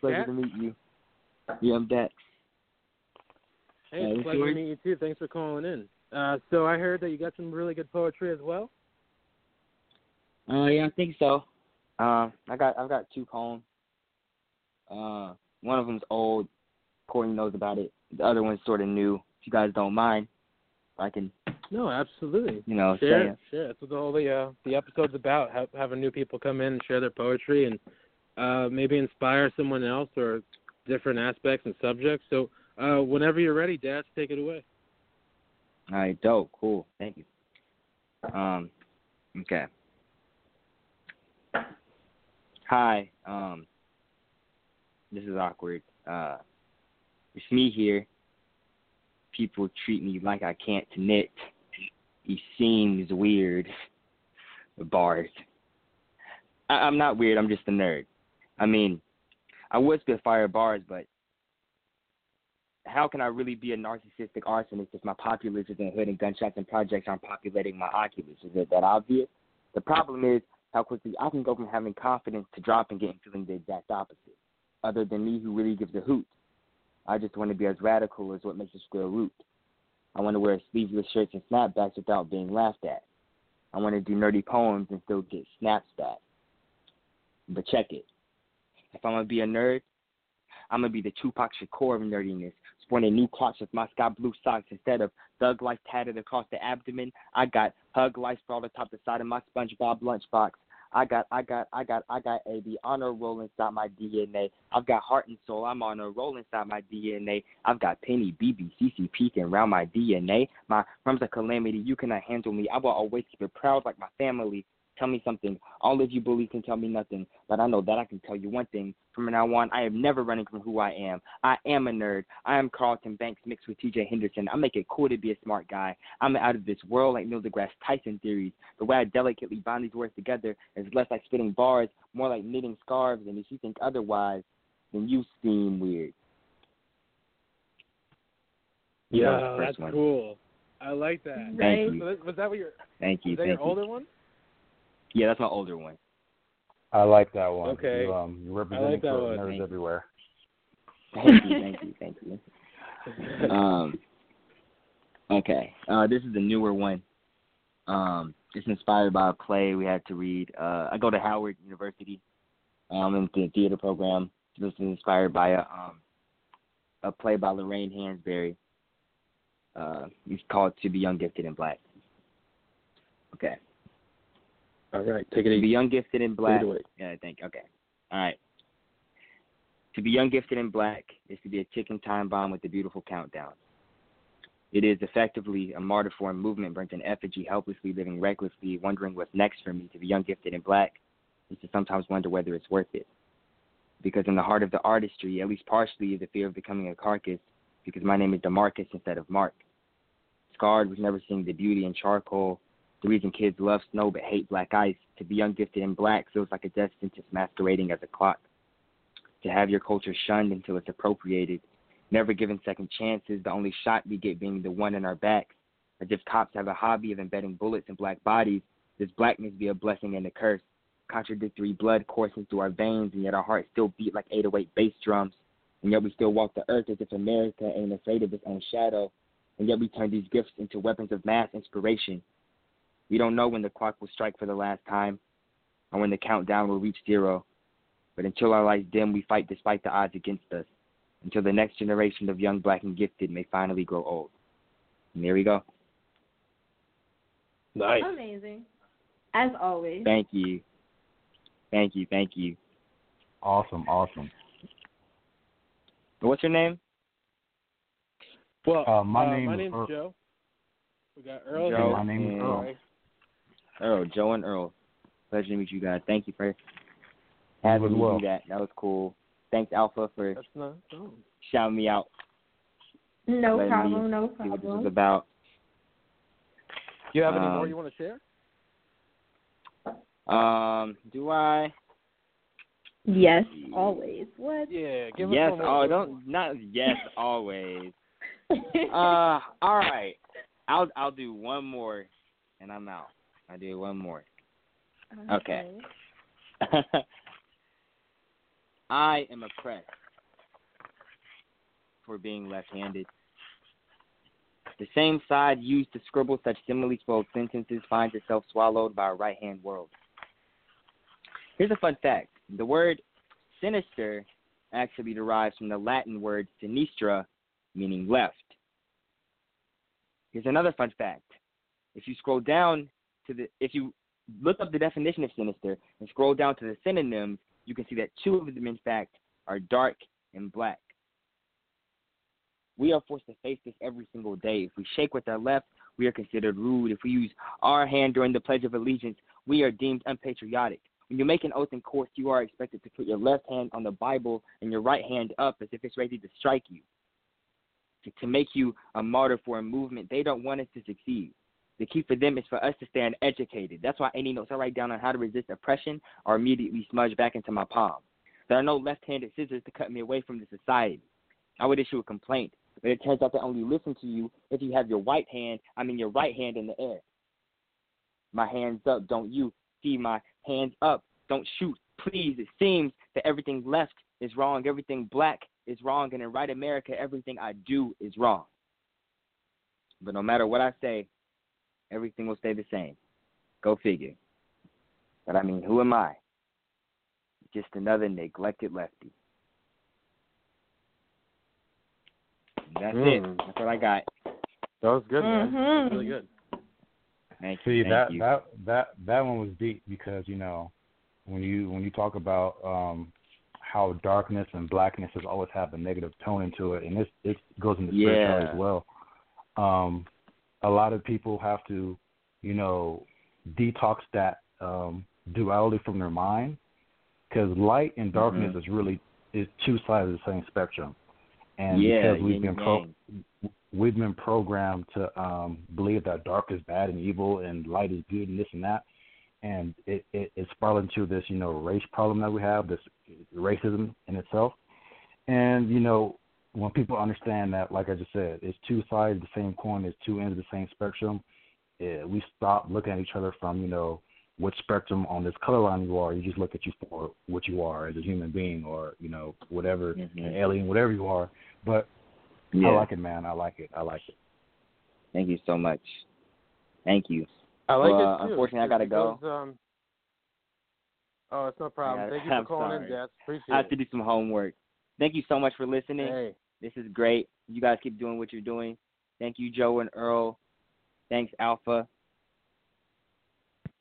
Pleasure Dax? to meet you. Yeah, I'm Dax. Hey, it's uh, pleasure to meet you too. Thanks for calling in. Uh, so I heard that you got some really good poetry as well. Uh, yeah, I think so. Uh, I got I've got two poems. Uh, one of them's old. Courtney knows about it. The other one's sort of new. If you guys don't mind, I can. No, absolutely. You know, share, say share. That's what the whole the uh, the episode's about. Have, having new people come in and share their poetry and uh, maybe inspire someone else or different aspects and subjects. So uh, whenever you're ready, Dax, take it away. All right, dope, cool, thank you. Um, okay. Hi, um, this is awkward. Uh, it's me here. People treat me like I can't knit. He seems weird. Bars. I, I'm not weird. I'm just a nerd. I mean, I would spit fire bars, but how can I really be a narcissistic arsonist if my populace is in hood and gunshots and projects aren't populating my oculus? Is it that obvious? The problem is how quickly I can go from having confidence to dropping it and feeling the exact opposite. Other than me, who really gives a hoot. I just want to be as radical as what makes a square root. I want to wear sleeveless shirts and snapbacks without being laughed at. I want to do nerdy poems and still get snaps back. But check it. If I'm gonna be a nerd, I'm gonna be the Tupac Shakur of nerdiness, sporting new clocks with my sky blue socks instead of thug life tatted across the abdomen. I got hug life sprawled atop the side of my SpongeBob lunchbox. I got, I got, I got, I got AB honor roll inside my DNA. I've got heart and soul. I'm on a roll inside my DNA. I've got Penny, BB, CC peeking around my DNA. My rhymes are calamity. You cannot handle me. I will always keep it proud like my family. Tell me something. All of you bullies can tell me nothing, but I know that I can tell you one thing. From now on, I am never running from who I am. I am a nerd. I am Carlton Banks mixed with TJ Henderson. I make it cool to be a smart guy. I'm out of this world like Neil deGrasse Tyson theories. The way I delicately bind these words together is less like spitting bars, more like knitting scarves, and if you think otherwise, then you seem weird. Yeah, that's one. cool. I like that. Thank right. you. Was that what your? Thank you. Was that thank your you. older one? Yeah, that's my older one. I like that one. Okay. You, um, you're representing like for one. nerds Thank everywhere. Thank you, thank you, thank you. Um, okay, uh, this is a newer one. Um, it's inspired by a play we had to read. Uh, I go to Howard University. I'm in the theater program. This is inspired by a um, a play by Lorraine Hansberry. Uh, it's called "To Be Young, Gifted, and Black." Okay. All right, take it To be young, gifted, and black. Take it away. Yeah, I think. Okay. All right. To be young, gifted, and black is to be a ticking time bomb with a beautiful countdown. It is effectively a martyr for a movement burnt in effigy, helplessly living recklessly, wondering what's next for me. To be young, gifted, and black is to sometimes wonder whether it's worth it. Because in the heart of the artistry, at least partially, is the fear of becoming a carcass, because my name is Demarcus instead of Mark. Scarred with never seeing the beauty in charcoal, the reason kids love snow but hate black ice. To be ungifted in black feels like a death sentence masquerading as a clock. To have your culture shunned until it's appropriated. Never given second chances, the only shot we get being the one in our backs. As if cops have a hobby of embedding bullets in black bodies, does blackness be a blessing and a curse? Contradictory blood coursing through our veins, and yet our hearts still beat like 808 bass drums. And yet we still walk the earth as if America ain't afraid of its own shadow. And yet we turn these gifts into weapons of mass inspiration. We don't know when the clock will strike for the last time or when the countdown will reach zero. But until our lights dim, we fight despite the odds against us. Until the next generation of young, black, and gifted may finally grow old. And there we go. Nice. Amazing. As always. Thank you. Thank you. Thank you. Awesome, awesome. What's your name? Well, Uh, my uh, name my is name's Earl. Joe. We got Earl. Joe. my name is and- Earl. Earl, Joe and Earl. Pleasure to meet you guys. Thank you for having me well. do that. That was cool. Thanks, Alpha, for That's not. Shouting me out. No Let me problem, no See what this is problem. about. Do you have any Um, more you want to share? Um, do I? Yes, always. What? Yeah, give yes. us one Oh, more. don't not yes always. Uh, all right. I'll I'll do one more, and I'm out. I do one more. okay. I am oppressed for being left-handed. The same side used to scribble such similarly spelled sentences finds itself swallowed by a right-hand world. Here's a fun fact: the word sinister actually derives from the Latin word sinistra, meaning left. Here's another fun fact: if you scroll down to the, if you look up the definition of sinister and scroll down to the synonyms, you can see that two of them, in fact, are dark and black. We are forced to face this every single day. If we shake with our left, we are considered rude. If we use our hand during the Pledge of Allegiance, we are deemed unpatriotic. When you make an oath in court, you are expected to put your left hand on the Bible and your right hand up as if it's ready to strike you. To, to make you a martyr for a movement, they don't want us to succeed. The key for them is for us to stay educated. That's why any notes I write down on how to resist oppression are immediately smudged back into my palm. There are no left handed scissors to cut me away from the society. I would issue a complaint, but it turns out they only listen to you if you have your right hand, I mean your right hand in the air. My hands up, don't you? See my hands up, don't shoot. Please, it seems that everything left is wrong, everything black is wrong, and in right America, everything I do is wrong. But no matter what I say, everything will stay the same. Go figure. But I mean, who am I? Just another neglected lefty. That's mm. it. That's what I got. That was good, man. Mm-hmm. really good. Thank you. See that you. that that that one was deep because you know when you when you talk about um how darkness and blackness has always had a negative tone into it, and this it goes into yeah. spirituality as well. Um, a lot of people have to, you know, detox that um, duality from their mind because light and darkness mm-hmm. is really is two sides of the same spectrum, and yeah, because we've been pro- we've been programmed to um, believe that dark is bad and evil and light is good and this and that, and it, it it's spiraled into this you know race problem that we have, this racism in itself, and you know when people understand that, like I just said, it's two sides of the same coin, it's two ends of the same spectrum. Yeah, we stop looking at each other from you know what spectrum on this color line you are. You just look at you for what you are as a human being, or you know whatever mm-hmm. an alien, whatever you are. But yeah. I like it, man. I like it. I like it. Thank you so much. Thank you. I like well, it too. Unfortunately, I gotta go. go. Um, oh, it's no problem. Thank you I'm for calling sorry. in, Jess. Appreciate I have it. to do some homework. Thank you so much for listening. Hey. This is great. You guys keep doing what you're doing. Thank you, Joe and Earl. Thanks, Alpha.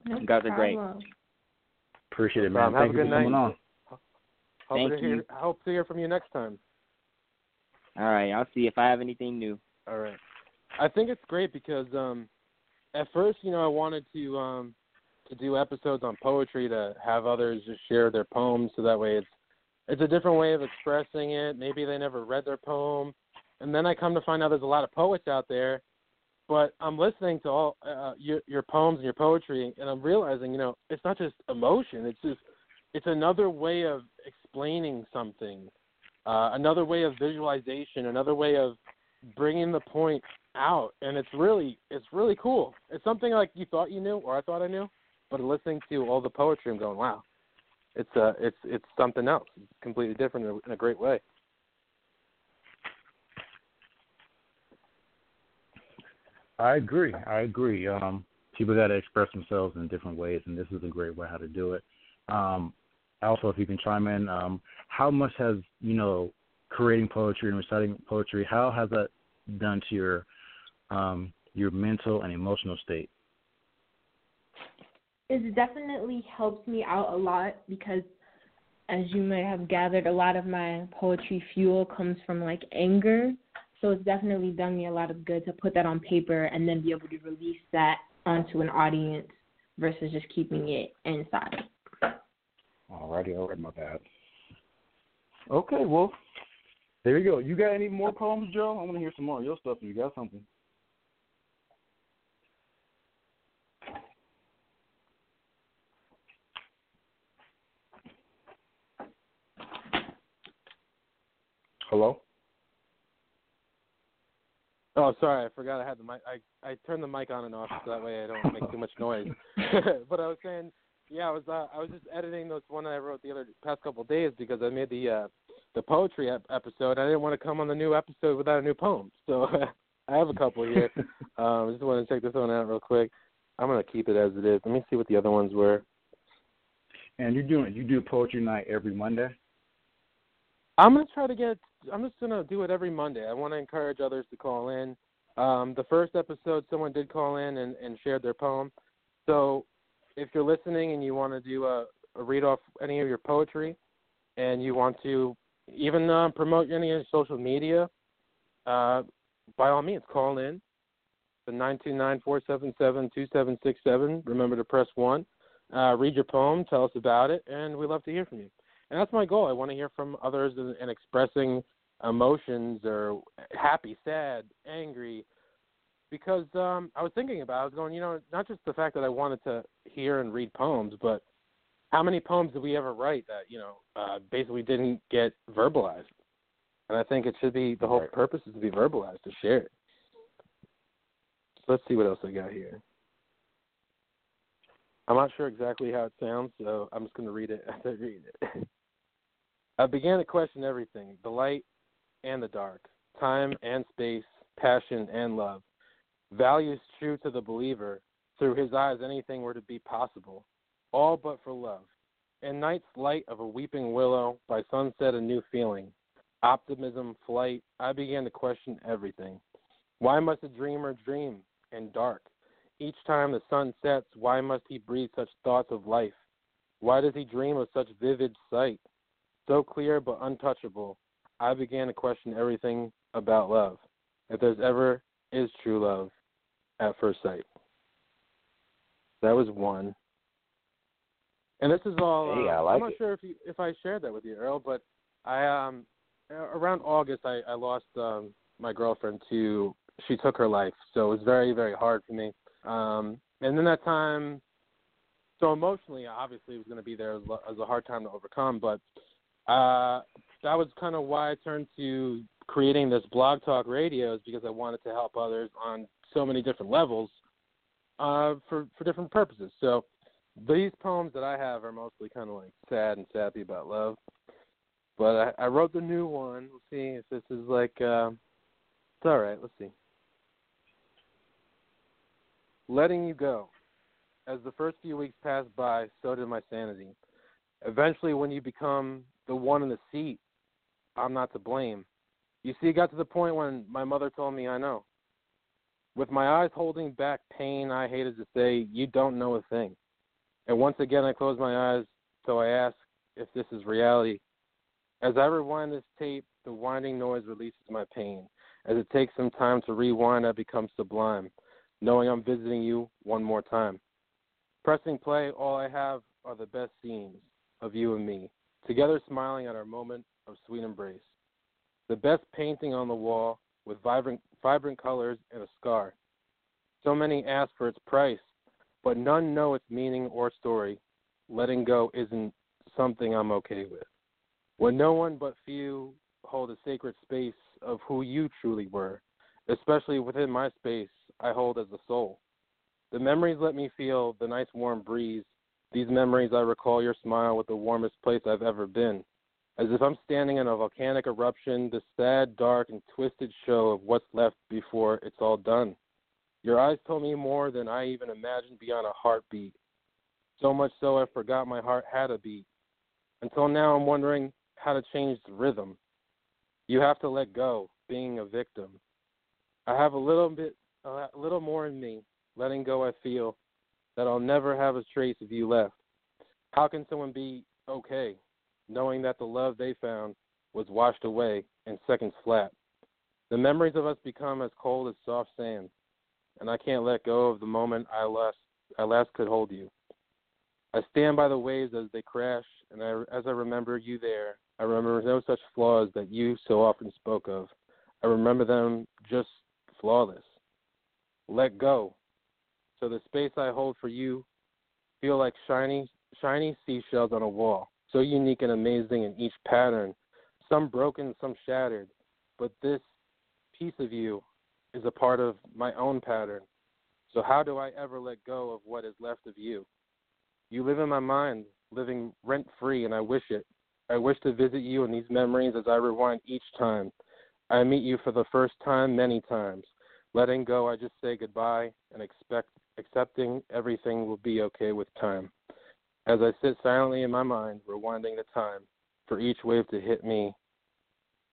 No you guys are great. Appreciate it, man. problem. Thank Have you a for good coming night. on. Hope Thank to hear, you. Hope to hear from you next time. All right, I'll see if I have anything new. All right. I think it's great because um at first, you know, I wanted to um to do episodes on poetry to have others just share their poems so that way it's it's a different way of expressing it. Maybe they never read their poem. And then I come to find out there's a lot of poets out there, but I'm listening to all uh, your your poems and your poetry and I'm realizing, you know, it's not just emotion, it's just it's another way of explaining something. Uh, another way of visualization, another way of bringing the point out, and it's really it's really cool. It's something like you thought you knew, or I thought I knew, but listening to all the poetry, I'm going, wow, it's uh it's it's something else, it's completely different in a, in a great way. I agree. I agree. Um, people got to express themselves in different ways, and this is a great way how to do it. Um, also, if you can chime in, um, how much has you know creating poetry and reciting poetry? How has that done to your um, your mental and emotional state? It's definitely helps me out a lot because, as you might have gathered, a lot of my poetry fuel comes from like anger. So it's definitely done me a lot of good to put that on paper and then be able to release that onto an audience versus just keeping it inside. Alrighty, all right, my bad. Okay, well, there you go. You got any more poems, Joe? I want to hear some more of your stuff. You got something. Hello. Oh, sorry, I forgot I had the mic. I I turned the mic on and off so that way I don't make too much noise. but I was saying, yeah, I was uh, I was just editing this one I wrote the other past couple of days because I made the uh the poetry ep- episode. I didn't want to come on the new episode without a new poem, so I have a couple here. um, I just want to check this one out real quick. I'm gonna keep it as it is. Let me see what the other ones were. And you're doing you do poetry night every Monday. I'm gonna try to get. I'm just gonna do it every Monday. I want to encourage others to call in. Um, the first episode, someone did call in and, and shared their poem. So, if you're listening and you want to do a, a read off any of your poetry, and you want to even uh, promote any of your social media, uh, by all means, call in. The nine two nine four seven seven two seven six seven. Remember to press one. uh, read your poem, tell us about it, and we love to hear from you. And that's my goal. I want to hear from others and, and expressing emotions or happy, sad, angry. Because um, I was thinking about, it, I was going, you know, not just the fact that I wanted to hear and read poems, but how many poems did we ever write that you know uh, basically didn't get verbalized? And I think it should be the whole right. purpose is to be verbalized, to share it. So let's see what else I got here. I'm not sure exactly how it sounds, so I'm just going to read it as I read it. I began to question everything the light and the dark, time and space, passion and love. Values true to the believer, through his eyes anything were to be possible, all but for love. In night's light of a weeping willow, by sunset a new feeling, optimism, flight, I began to question everything. Why must a dreamer dream in dark? Each time the sun sets, why must he breathe such thoughts of life? Why does he dream of such vivid sight? So clear but untouchable, I began to question everything about love. If there's ever is true love at first sight. That was one. And this is all. Hey, uh, I like I'm not it. sure if you, if I shared that with you, Earl, but I um around August I I lost um my girlfriend to she took her life, so it was very very hard for me. Um, and then that time, so emotionally, obviously, it was going to be there as, as a hard time to overcome. But uh, that was kind of why I turned to creating this blog talk radio, is because I wanted to help others on so many different levels uh, for for different purposes. So these poems that I have are mostly kind of like sad and sappy about love. But I, I wrote the new one. Let's see if this is like. Uh, it's all right. Let's see letting you go. As the first few weeks passed by, so did my sanity. Eventually, when you become the one in the seat, I'm not to blame. You see, it got to the point when my mother told me, I know. With my eyes holding back pain, I hated to say, You don't know a thing. And once again, I closed my eyes, so I ask if this is reality. As I rewind this tape, the winding noise releases my pain. As it takes some time to rewind, I become sublime knowing I'm visiting you one more time. Pressing play, all I have are the best scenes of you and me, together smiling at our moment of sweet embrace. The best painting on the wall with vibrant, vibrant colors and a scar. So many ask for its price, but none know its meaning or story. Letting go isn't something I'm okay with. When no one but few hold a sacred space of who you truly were, especially within my space I hold as a soul. The memories let me feel the nice warm breeze. These memories I recall your smile with the warmest place I've ever been. As if I'm standing in a volcanic eruption, the sad, dark, and twisted show of what's left before it's all done. Your eyes told me more than I even imagined beyond a heartbeat. So much so I forgot my heart had a beat. Until now, I'm wondering how to change the rhythm. You have to let go, being a victim. I have a little bit a little more in me, letting go I feel that I'll never have a trace of you left. How can someone be okay knowing that the love they found was washed away in seconds flat? The memories of us become as cold as soft sand, and I can't let go of the moment I last I last could hold you. I stand by the waves as they crash, and I, as I remember you there, I remember no such flaws that you so often spoke of. I remember them just flawless let go. So the space I hold for you feel like shiny shiny seashells on a wall, so unique and amazing in each pattern, some broken, some shattered, but this piece of you is a part of my own pattern. So how do I ever let go of what is left of you? You live in my mind, living rent free, and I wish it. I wish to visit you in these memories as I rewind each time. I meet you for the first time many times. Letting go, I just say goodbye and expect accepting everything will be okay with time. As I sit silently in my mind, rewinding the time for each wave to hit me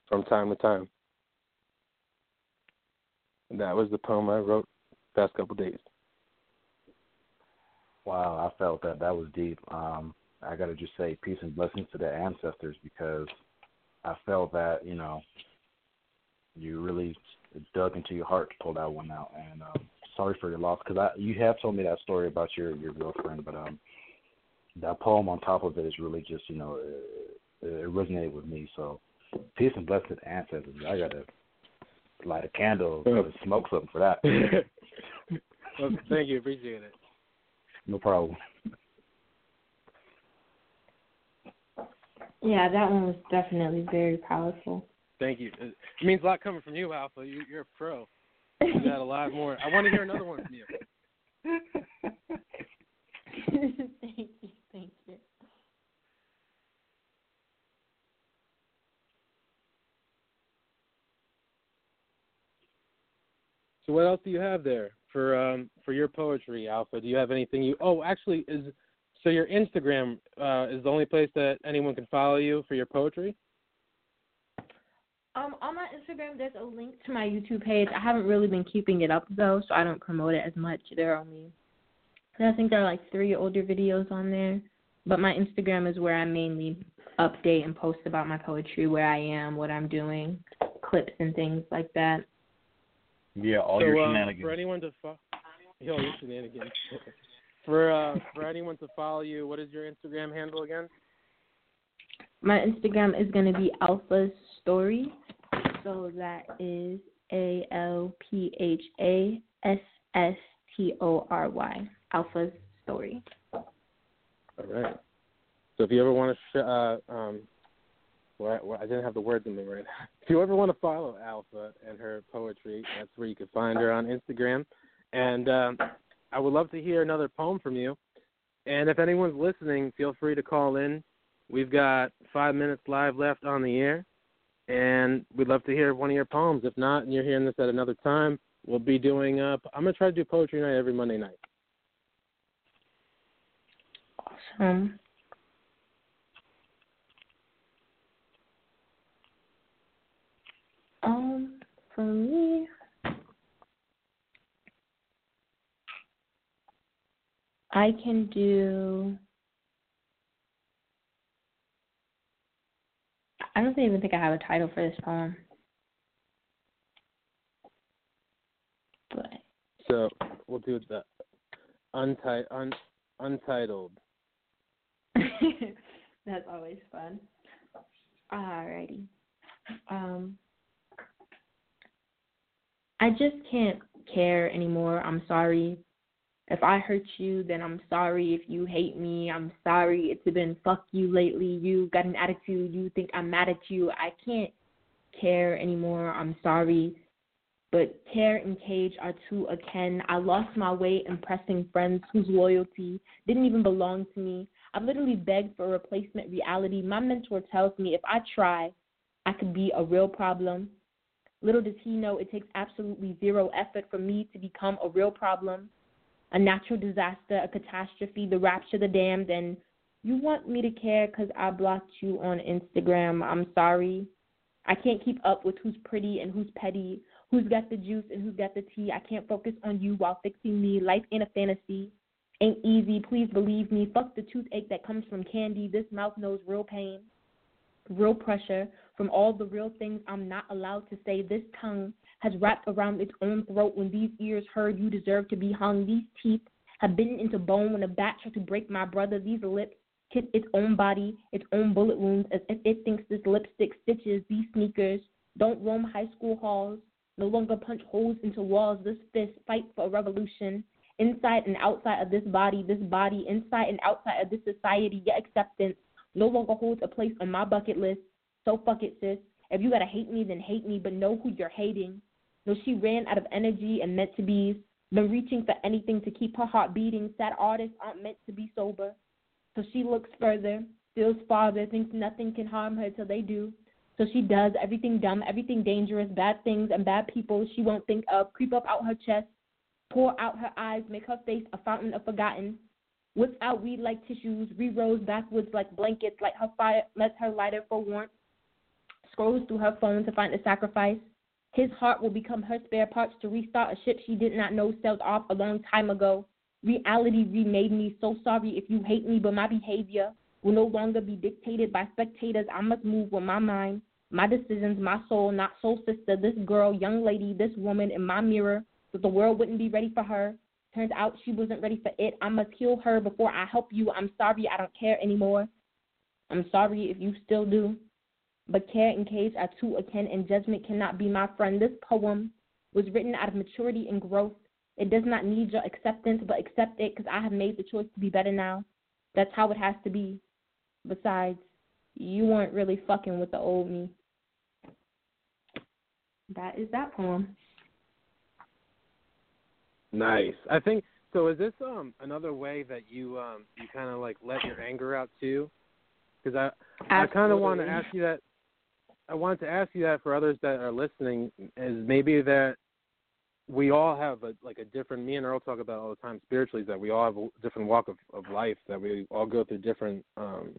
from time to time. And that was the poem I wrote past couple days. Wow, I felt that. That was deep. Um, I got to just say peace and blessings to the ancestors because I felt that, you know, you really dug into your heart to pull that one out. And um, sorry for your loss because I you have told me that story about your your girlfriend, but um, that poem on top of it is really just you know it, it resonated with me. So peace and blessed ancestors. I gotta light a candle and smoke something for that. well, thank you, appreciate it. no problem. Yeah, that one was definitely very powerful. Thank you. It it means a lot coming from you, Alpha. You, you're a pro. You got a lot more. I want to hear another one from you. thank you, thank you. So what else do you have there for um for your poetry, Alpha? Do you have anything you? Oh, actually, is so your Instagram uh, is the only place that anyone can follow you for your poetry. Um, on my Instagram, there's a link to my YouTube page. I haven't really been keeping it up though, so I don't promote it as much. There are only, I think there are like three older videos on there. But my Instagram is where I mainly update and post about my poetry, where I am, what I'm doing, clips and things like that. Yeah, all so, your um, shenanigans. For anyone to follow, yo, your shenanigans. for uh, for anyone to follow you, what is your Instagram handle again? My Instagram is going to be Alpha Story. So that is A L P H A S S T O R Y. Alpha Story. All right. So if you ever want to, sh- uh, um, well, I, well, I didn't have the words in me right. If you ever want to follow Alpha and her poetry, that's where you can find her on Instagram. And um, I would love to hear another poem from you. And if anyone's listening, feel free to call in. We've got five minutes live left on the air, and we'd love to hear one of your poems. If not, and you're hearing this at another time, we'll be doing. Uh, I'm gonna try to do poetry night every Monday night. Awesome. Um, for me, I can do. I don't even think I have a title for this poem. But So we'll do the unti- un- untitled. That's always fun. Alrighty. Um, I just can't care anymore. I'm sorry. If I hurt you, then I'm sorry. If you hate me, I'm sorry. It's been fuck you lately. You got an attitude. You think I'm mad at you. I can't care anymore. I'm sorry. But care and cage are two akin. I lost my way impressing friends whose loyalty didn't even belong to me. I've literally begged for a replacement reality. My mentor tells me if I try, I could be a real problem. Little does he know it takes absolutely zero effort for me to become a real problem, a natural disaster, a catastrophe, the rapture, the damned. And you want me to care because I blocked you on Instagram. I'm sorry. I can't keep up with who's pretty and who's petty, who's got the juice and who's got the tea. I can't focus on you while fixing me. Life ain't a fantasy ain't easy. Please believe me. Fuck the toothache that comes from candy. This mouth knows real pain, real pressure from all the real things I'm not allowed to say. This tongue has wrapped around its own throat when these ears heard you deserve to be hung. These teeth have bitten into bone when a bat tried to break my brother. These lips kiss its own body, its own bullet wounds, as if it thinks this lipstick stitches these sneakers. Don't roam high school halls. No longer punch holes into walls. This fist fight for a revolution inside and outside of this body, this body, inside and outside of this society, your acceptance no longer holds a place on my bucket list. So fuck it, sis. If you gotta hate me, then hate me, but know who you're hating. No, she ran out of energy and meant to be. Been reaching for anything to keep her heart beating. Sad artists aren't meant to be sober. So she looks further, feels farther, thinks nothing can harm her till they do. So she does everything dumb, everything dangerous, bad things and bad people she won't think of, creep up out her chest, pour out her eyes, make her face a fountain of forgotten. Whips out weed like tissues, re-rolls backwards like blankets, light her fire, lets her lighter for warmth. Scrolls through her phone to find a sacrifice. His heart will become her spare parts to restart a ship she did not know sailed off a long time ago. Reality remade me. So sorry if you hate me, but my behavior will no longer be dictated by spectators. I must move with my mind, my decisions, my soul, not soul sister. This girl, young lady, this woman in my mirror, that the world wouldn't be ready for her. Turns out she wasn't ready for it. I must heal her before I help you. I'm sorry I don't care anymore. I'm sorry if you still do. But care and cage are too akin, and judgment cannot be my friend. This poem was written out of maturity and growth. It does not need your acceptance, but accept it because I have made the choice to be better now. That's how it has to be. Besides, you weren't really fucking with the old me. That is that poem. Nice. I think so. Is this um another way that you um you kind of like let your anger out too? Because I I kind of want to ask you that. I wanted to ask you that for others that are listening is maybe that we all have a like a different. Me and Earl talk about all the time spiritually is that we all have a different walk of of life that we all go through different um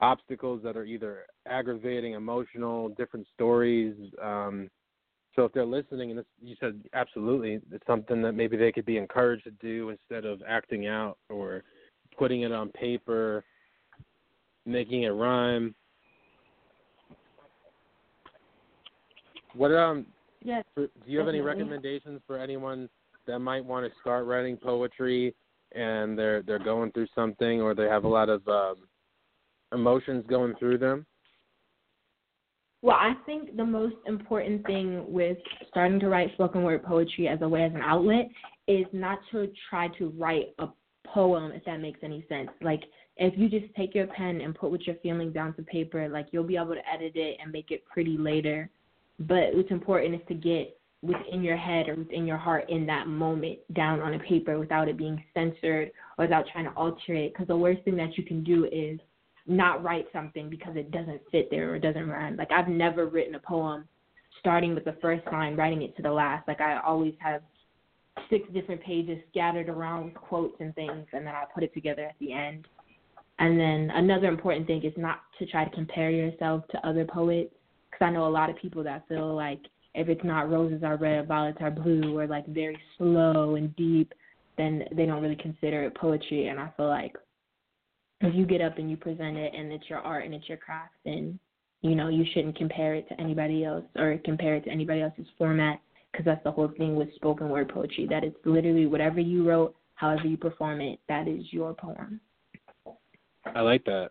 obstacles that are either aggravating, emotional, different stories. Um, so if they're listening, and this, you said absolutely, it's something that maybe they could be encouraged to do instead of acting out or putting it on paper, making it rhyme. What um? Yes. For, do you have any recommendations for anyone that might want to start writing poetry and they're they're going through something or they have a lot of um, emotions going through them? Well, I think the most important thing with starting to write spoken word poetry as a way as an outlet is not to try to write a poem if that makes any sense. Like if you just take your pen and put what you're feeling down to paper, like you'll be able to edit it and make it pretty later. But what's important is to get within your head or within your heart in that moment down on a paper without it being censored or without trying to alter it. Because the worst thing that you can do is not write something because it doesn't fit there or it doesn't rhyme. Like I've never written a poem starting with the first line, writing it to the last. Like I always have six different pages scattered around with quotes and things, and then I put it together at the end. And then another important thing is not to try to compare yourself to other poets, because I know a lot of people that feel like if it's not roses are red, violets are blue, or like very slow and deep, then they don't really consider it poetry. And I feel like if you get up and you present it and it's your art and it's your craft, then you know you shouldn't compare it to anybody else or compare it to anybody else's format because that's the whole thing with spoken word poetry that it's literally whatever you wrote, however you perform it, that is your poem. I like that.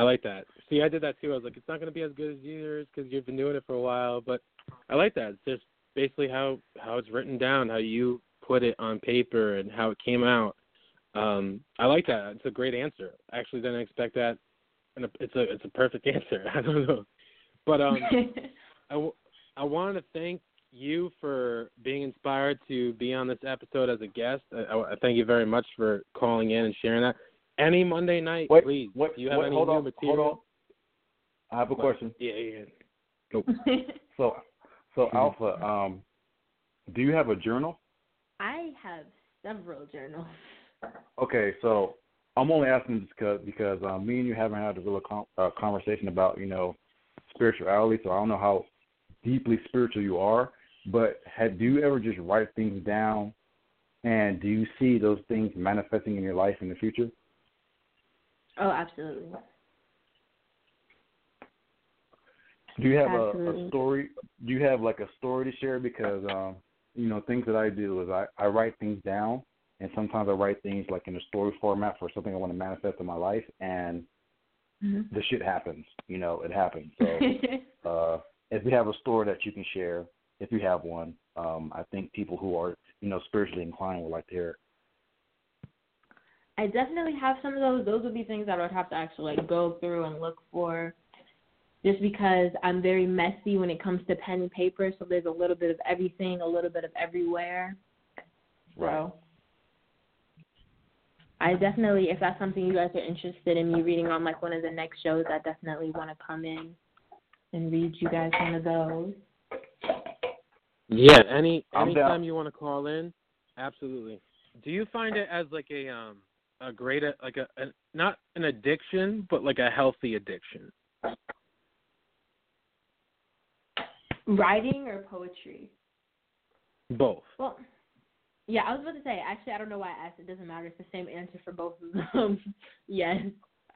I like that. See, I did that too. I was like, it's not going to be as good as yours because you've been doing it for a while, but I like that. It's just basically how how it's written down, how you put it on paper, and how it came out. Um, I like that. It's a great answer. I actually didn't expect that, and it's a it's a perfect answer. I don't know, but um, I, w- I want to thank you for being inspired to be on this episode as a guest. I, I thank you very much for calling in and sharing that. Any Monday night, Wait, please. What, do you have what, any hold new on, material? Hold on. I have a What? question. Yeah, yeah. Nope. So, so Mhm. Alpha, um, do you have a journal? I have several journals. Okay, so I'm only asking this because because um, me and you haven't had a real con- uh, conversation about you know spirituality, so I don't know how deeply spiritual you are. But have do you ever just write things down, and do you see those things manifesting in your life in the future? Oh, absolutely. Do you have a, a story? Do you have like a story to share? Because um, you know, things that I do is I I write things down, and sometimes I write things like in a story format for something I want to manifest in my life, and Mhm. the shit happens. You know, it happens. So uh, if you have a story that you can share, if you have one, um, I think people who are you know spiritually inclined would like to hear. It. I definitely have some of those. Those would be things that I would have to actually like go through and look for. Just because I'm very messy when it comes to pen and paper, so there's a little bit of everything, a little bit of everywhere. So I definitely, if that's something you guys are interested in me reading on like one of the next shows, I definitely want to come in and read you guys one of those. Yeah, any anytime you want to call in, absolutely. Do you find it as like a um a great uh, like a, a not an addiction, but like a healthy addiction? Writing or poetry? Both. Well, yeah, I was about to say. Actually, I don't know why I asked. It doesn't matter. It's the same answer for both of them. yes,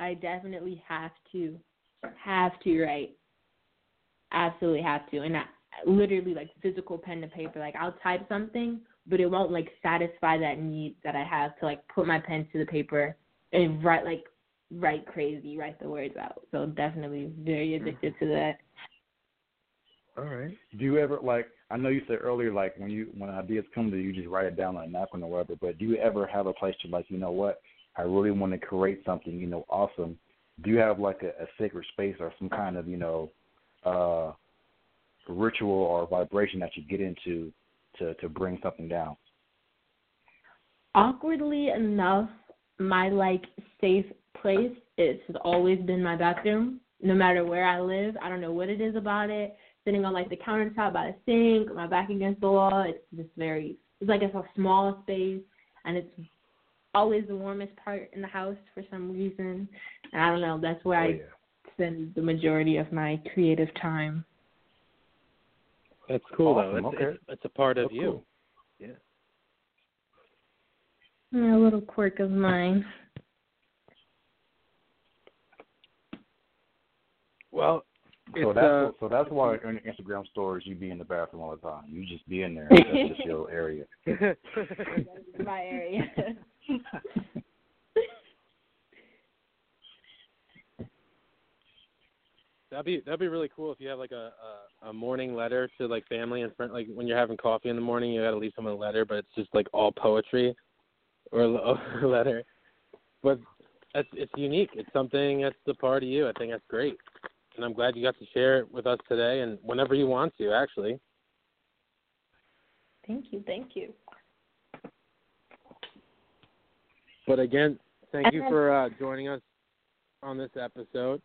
I definitely have to, have to write. Absolutely have to, and I literally like physical pen to paper. Like I'll type something but it won't like satisfy that need that I have to like put my pen to the paper and write like write crazy, write the words out. So definitely very addicted to that. All right. Do you ever like? I know you said earlier, like when you when ideas come to you, you just write it down on a napkin or whatever. But do you ever have a place to like, you know what? I really want to create something, you know, awesome. Do you have like a, a sacred space or some kind of, you know, uh ritual or vibration that you get into to to bring something down? Awkwardly enough, my like safe place it's always been my bathroom. No matter where I live, I don't know what it is about it. Sitting on like the countertop by the sink, my back against the wall. It's just very. It's like it's a small space, and it's always the warmest part in the house for some reason. And I don't know. That's where oh, I yeah. spend the majority of my creative time. That's cool Awesome, though. It's, okay. it's, it's a part of That's you. cool. Yeah. A little quirk of mine. Well, So that's uh, so that's why in your Instagram stories you be in the bathroom all the time. You just be in there. That's just your area. That's my area. That'd be that'd be really cool if you have like a, a a morning letter to like family and friends. Like when you're having coffee in the morning, you gotta leave someone a letter, but it's just like all poetry, or a letter. But it's it's unique. It's something that's a part of you. I think that's great, and I'm glad you got to share it with us today, and whenever you want to, actually. thank you, thank you. But again, thank you for uh, joining us on this episode,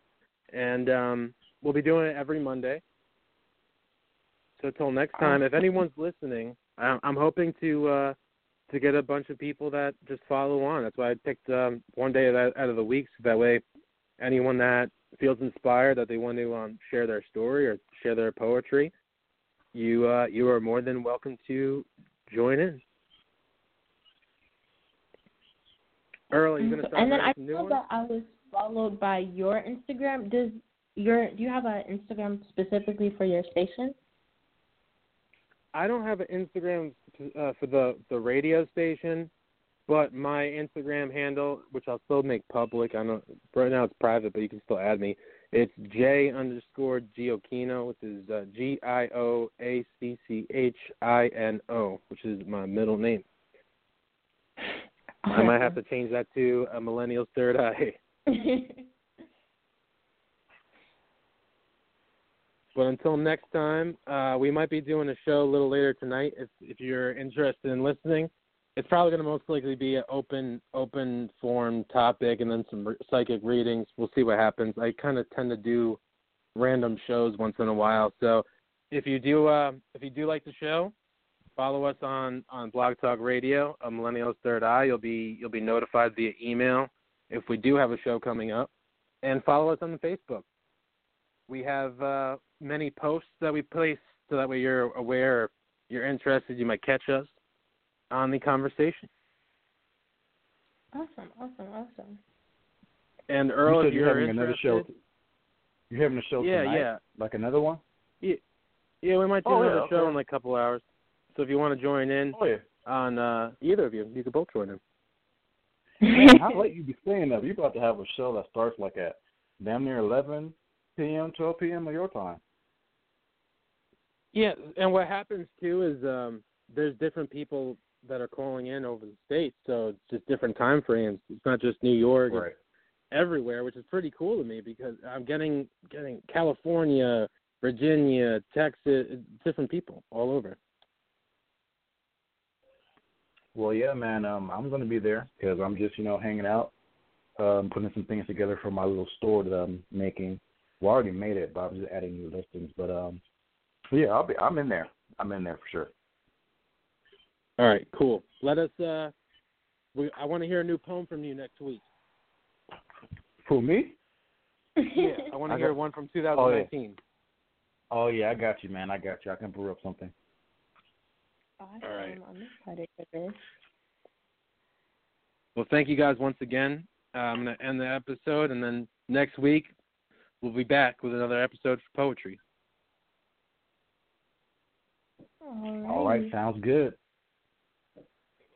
and um, we'll be doing it every Monday. So until next time, if anyone's listening, I- I'm hoping to uh, to get a bunch of people that just follow on. That's why I picked um, one day out of the week, so that way anyone that feels inspired that they want to um, share their story or share their poetry, you uh, you are more than welcome to join in. Earl, are you going to start and then I writing some new saw that I was followed by your Instagram. Does your do you have an Instagram specifically for your station? I don't have an Instagram uh, for the the radio station, but my Instagram handle, which I'll still make public, I know right now it's private, but you can still add me. It's J underscore Gioacchino, which is uh, G I O A C C H I N O, which is my middle name. I might have to change that to a millennial's third eye. But until next time, uh, we might be doing a show a little later tonight. If if you're interested in listening, it's probably going to most likely be an open open forum topic and then some re- psychic readings. We'll see what happens. I kind of tend to do random shows once in a while. So if you do uh, if you do like the show, follow us on on Blog Talk Radio, a Millennial's Third Eye. You'll be you'll be notified via email if we do have a show coming up, and follow us on Facebook. We have uh, many posts that we place so that way you're aware, if you're interested, you might catch us on the conversation. awesome, awesome, awesome. And Earl, you if said you're you're having another show. You're having a show yeah, tonight, yeah, like another one. yeah, yeah. we might do Oh, yeah, another show okay. in like a couple hours. So if you want to join in Oh yeah. on uh, either of you, you could both join in. Man, how late you be staying up? You about to have a show that starts like at damn near 11 p.m., 12 p.m. of your time. Yeah, and what happens too is um, there's different people that are calling in over the states, so it's just different time frames. It's not just New York, it's Right. everywhere, which is pretty cool to me because I'm getting getting California, Virginia, Texas, different people all over. Well, yeah, man. Um, I'm gonna be there because I'm just you know hanging out, um, putting some things together for my little store that I'm making. Well, I already made it, but I'm just adding new listings. But um, yeah, I'll be. I'm in there. I'm in there for sure. All right, cool. Let us. uh we, I want to hear a new poem from you next week. Who me? Yeah, I want to hear got- one from 2019. Oh yeah, I got you, man. I got you. I can brew up something. awesome. All right. I'm excited for this. Well, thank you guys once again. Uh, I'm going to end the episode, and then next week we'll be back with another episode for poetry. All right. All right, sounds good.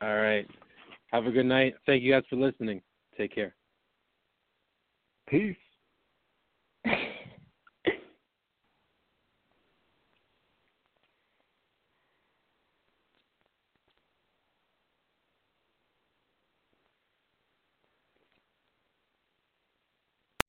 All right. Have a good night. Thank you guys for listening. Take care. Peace.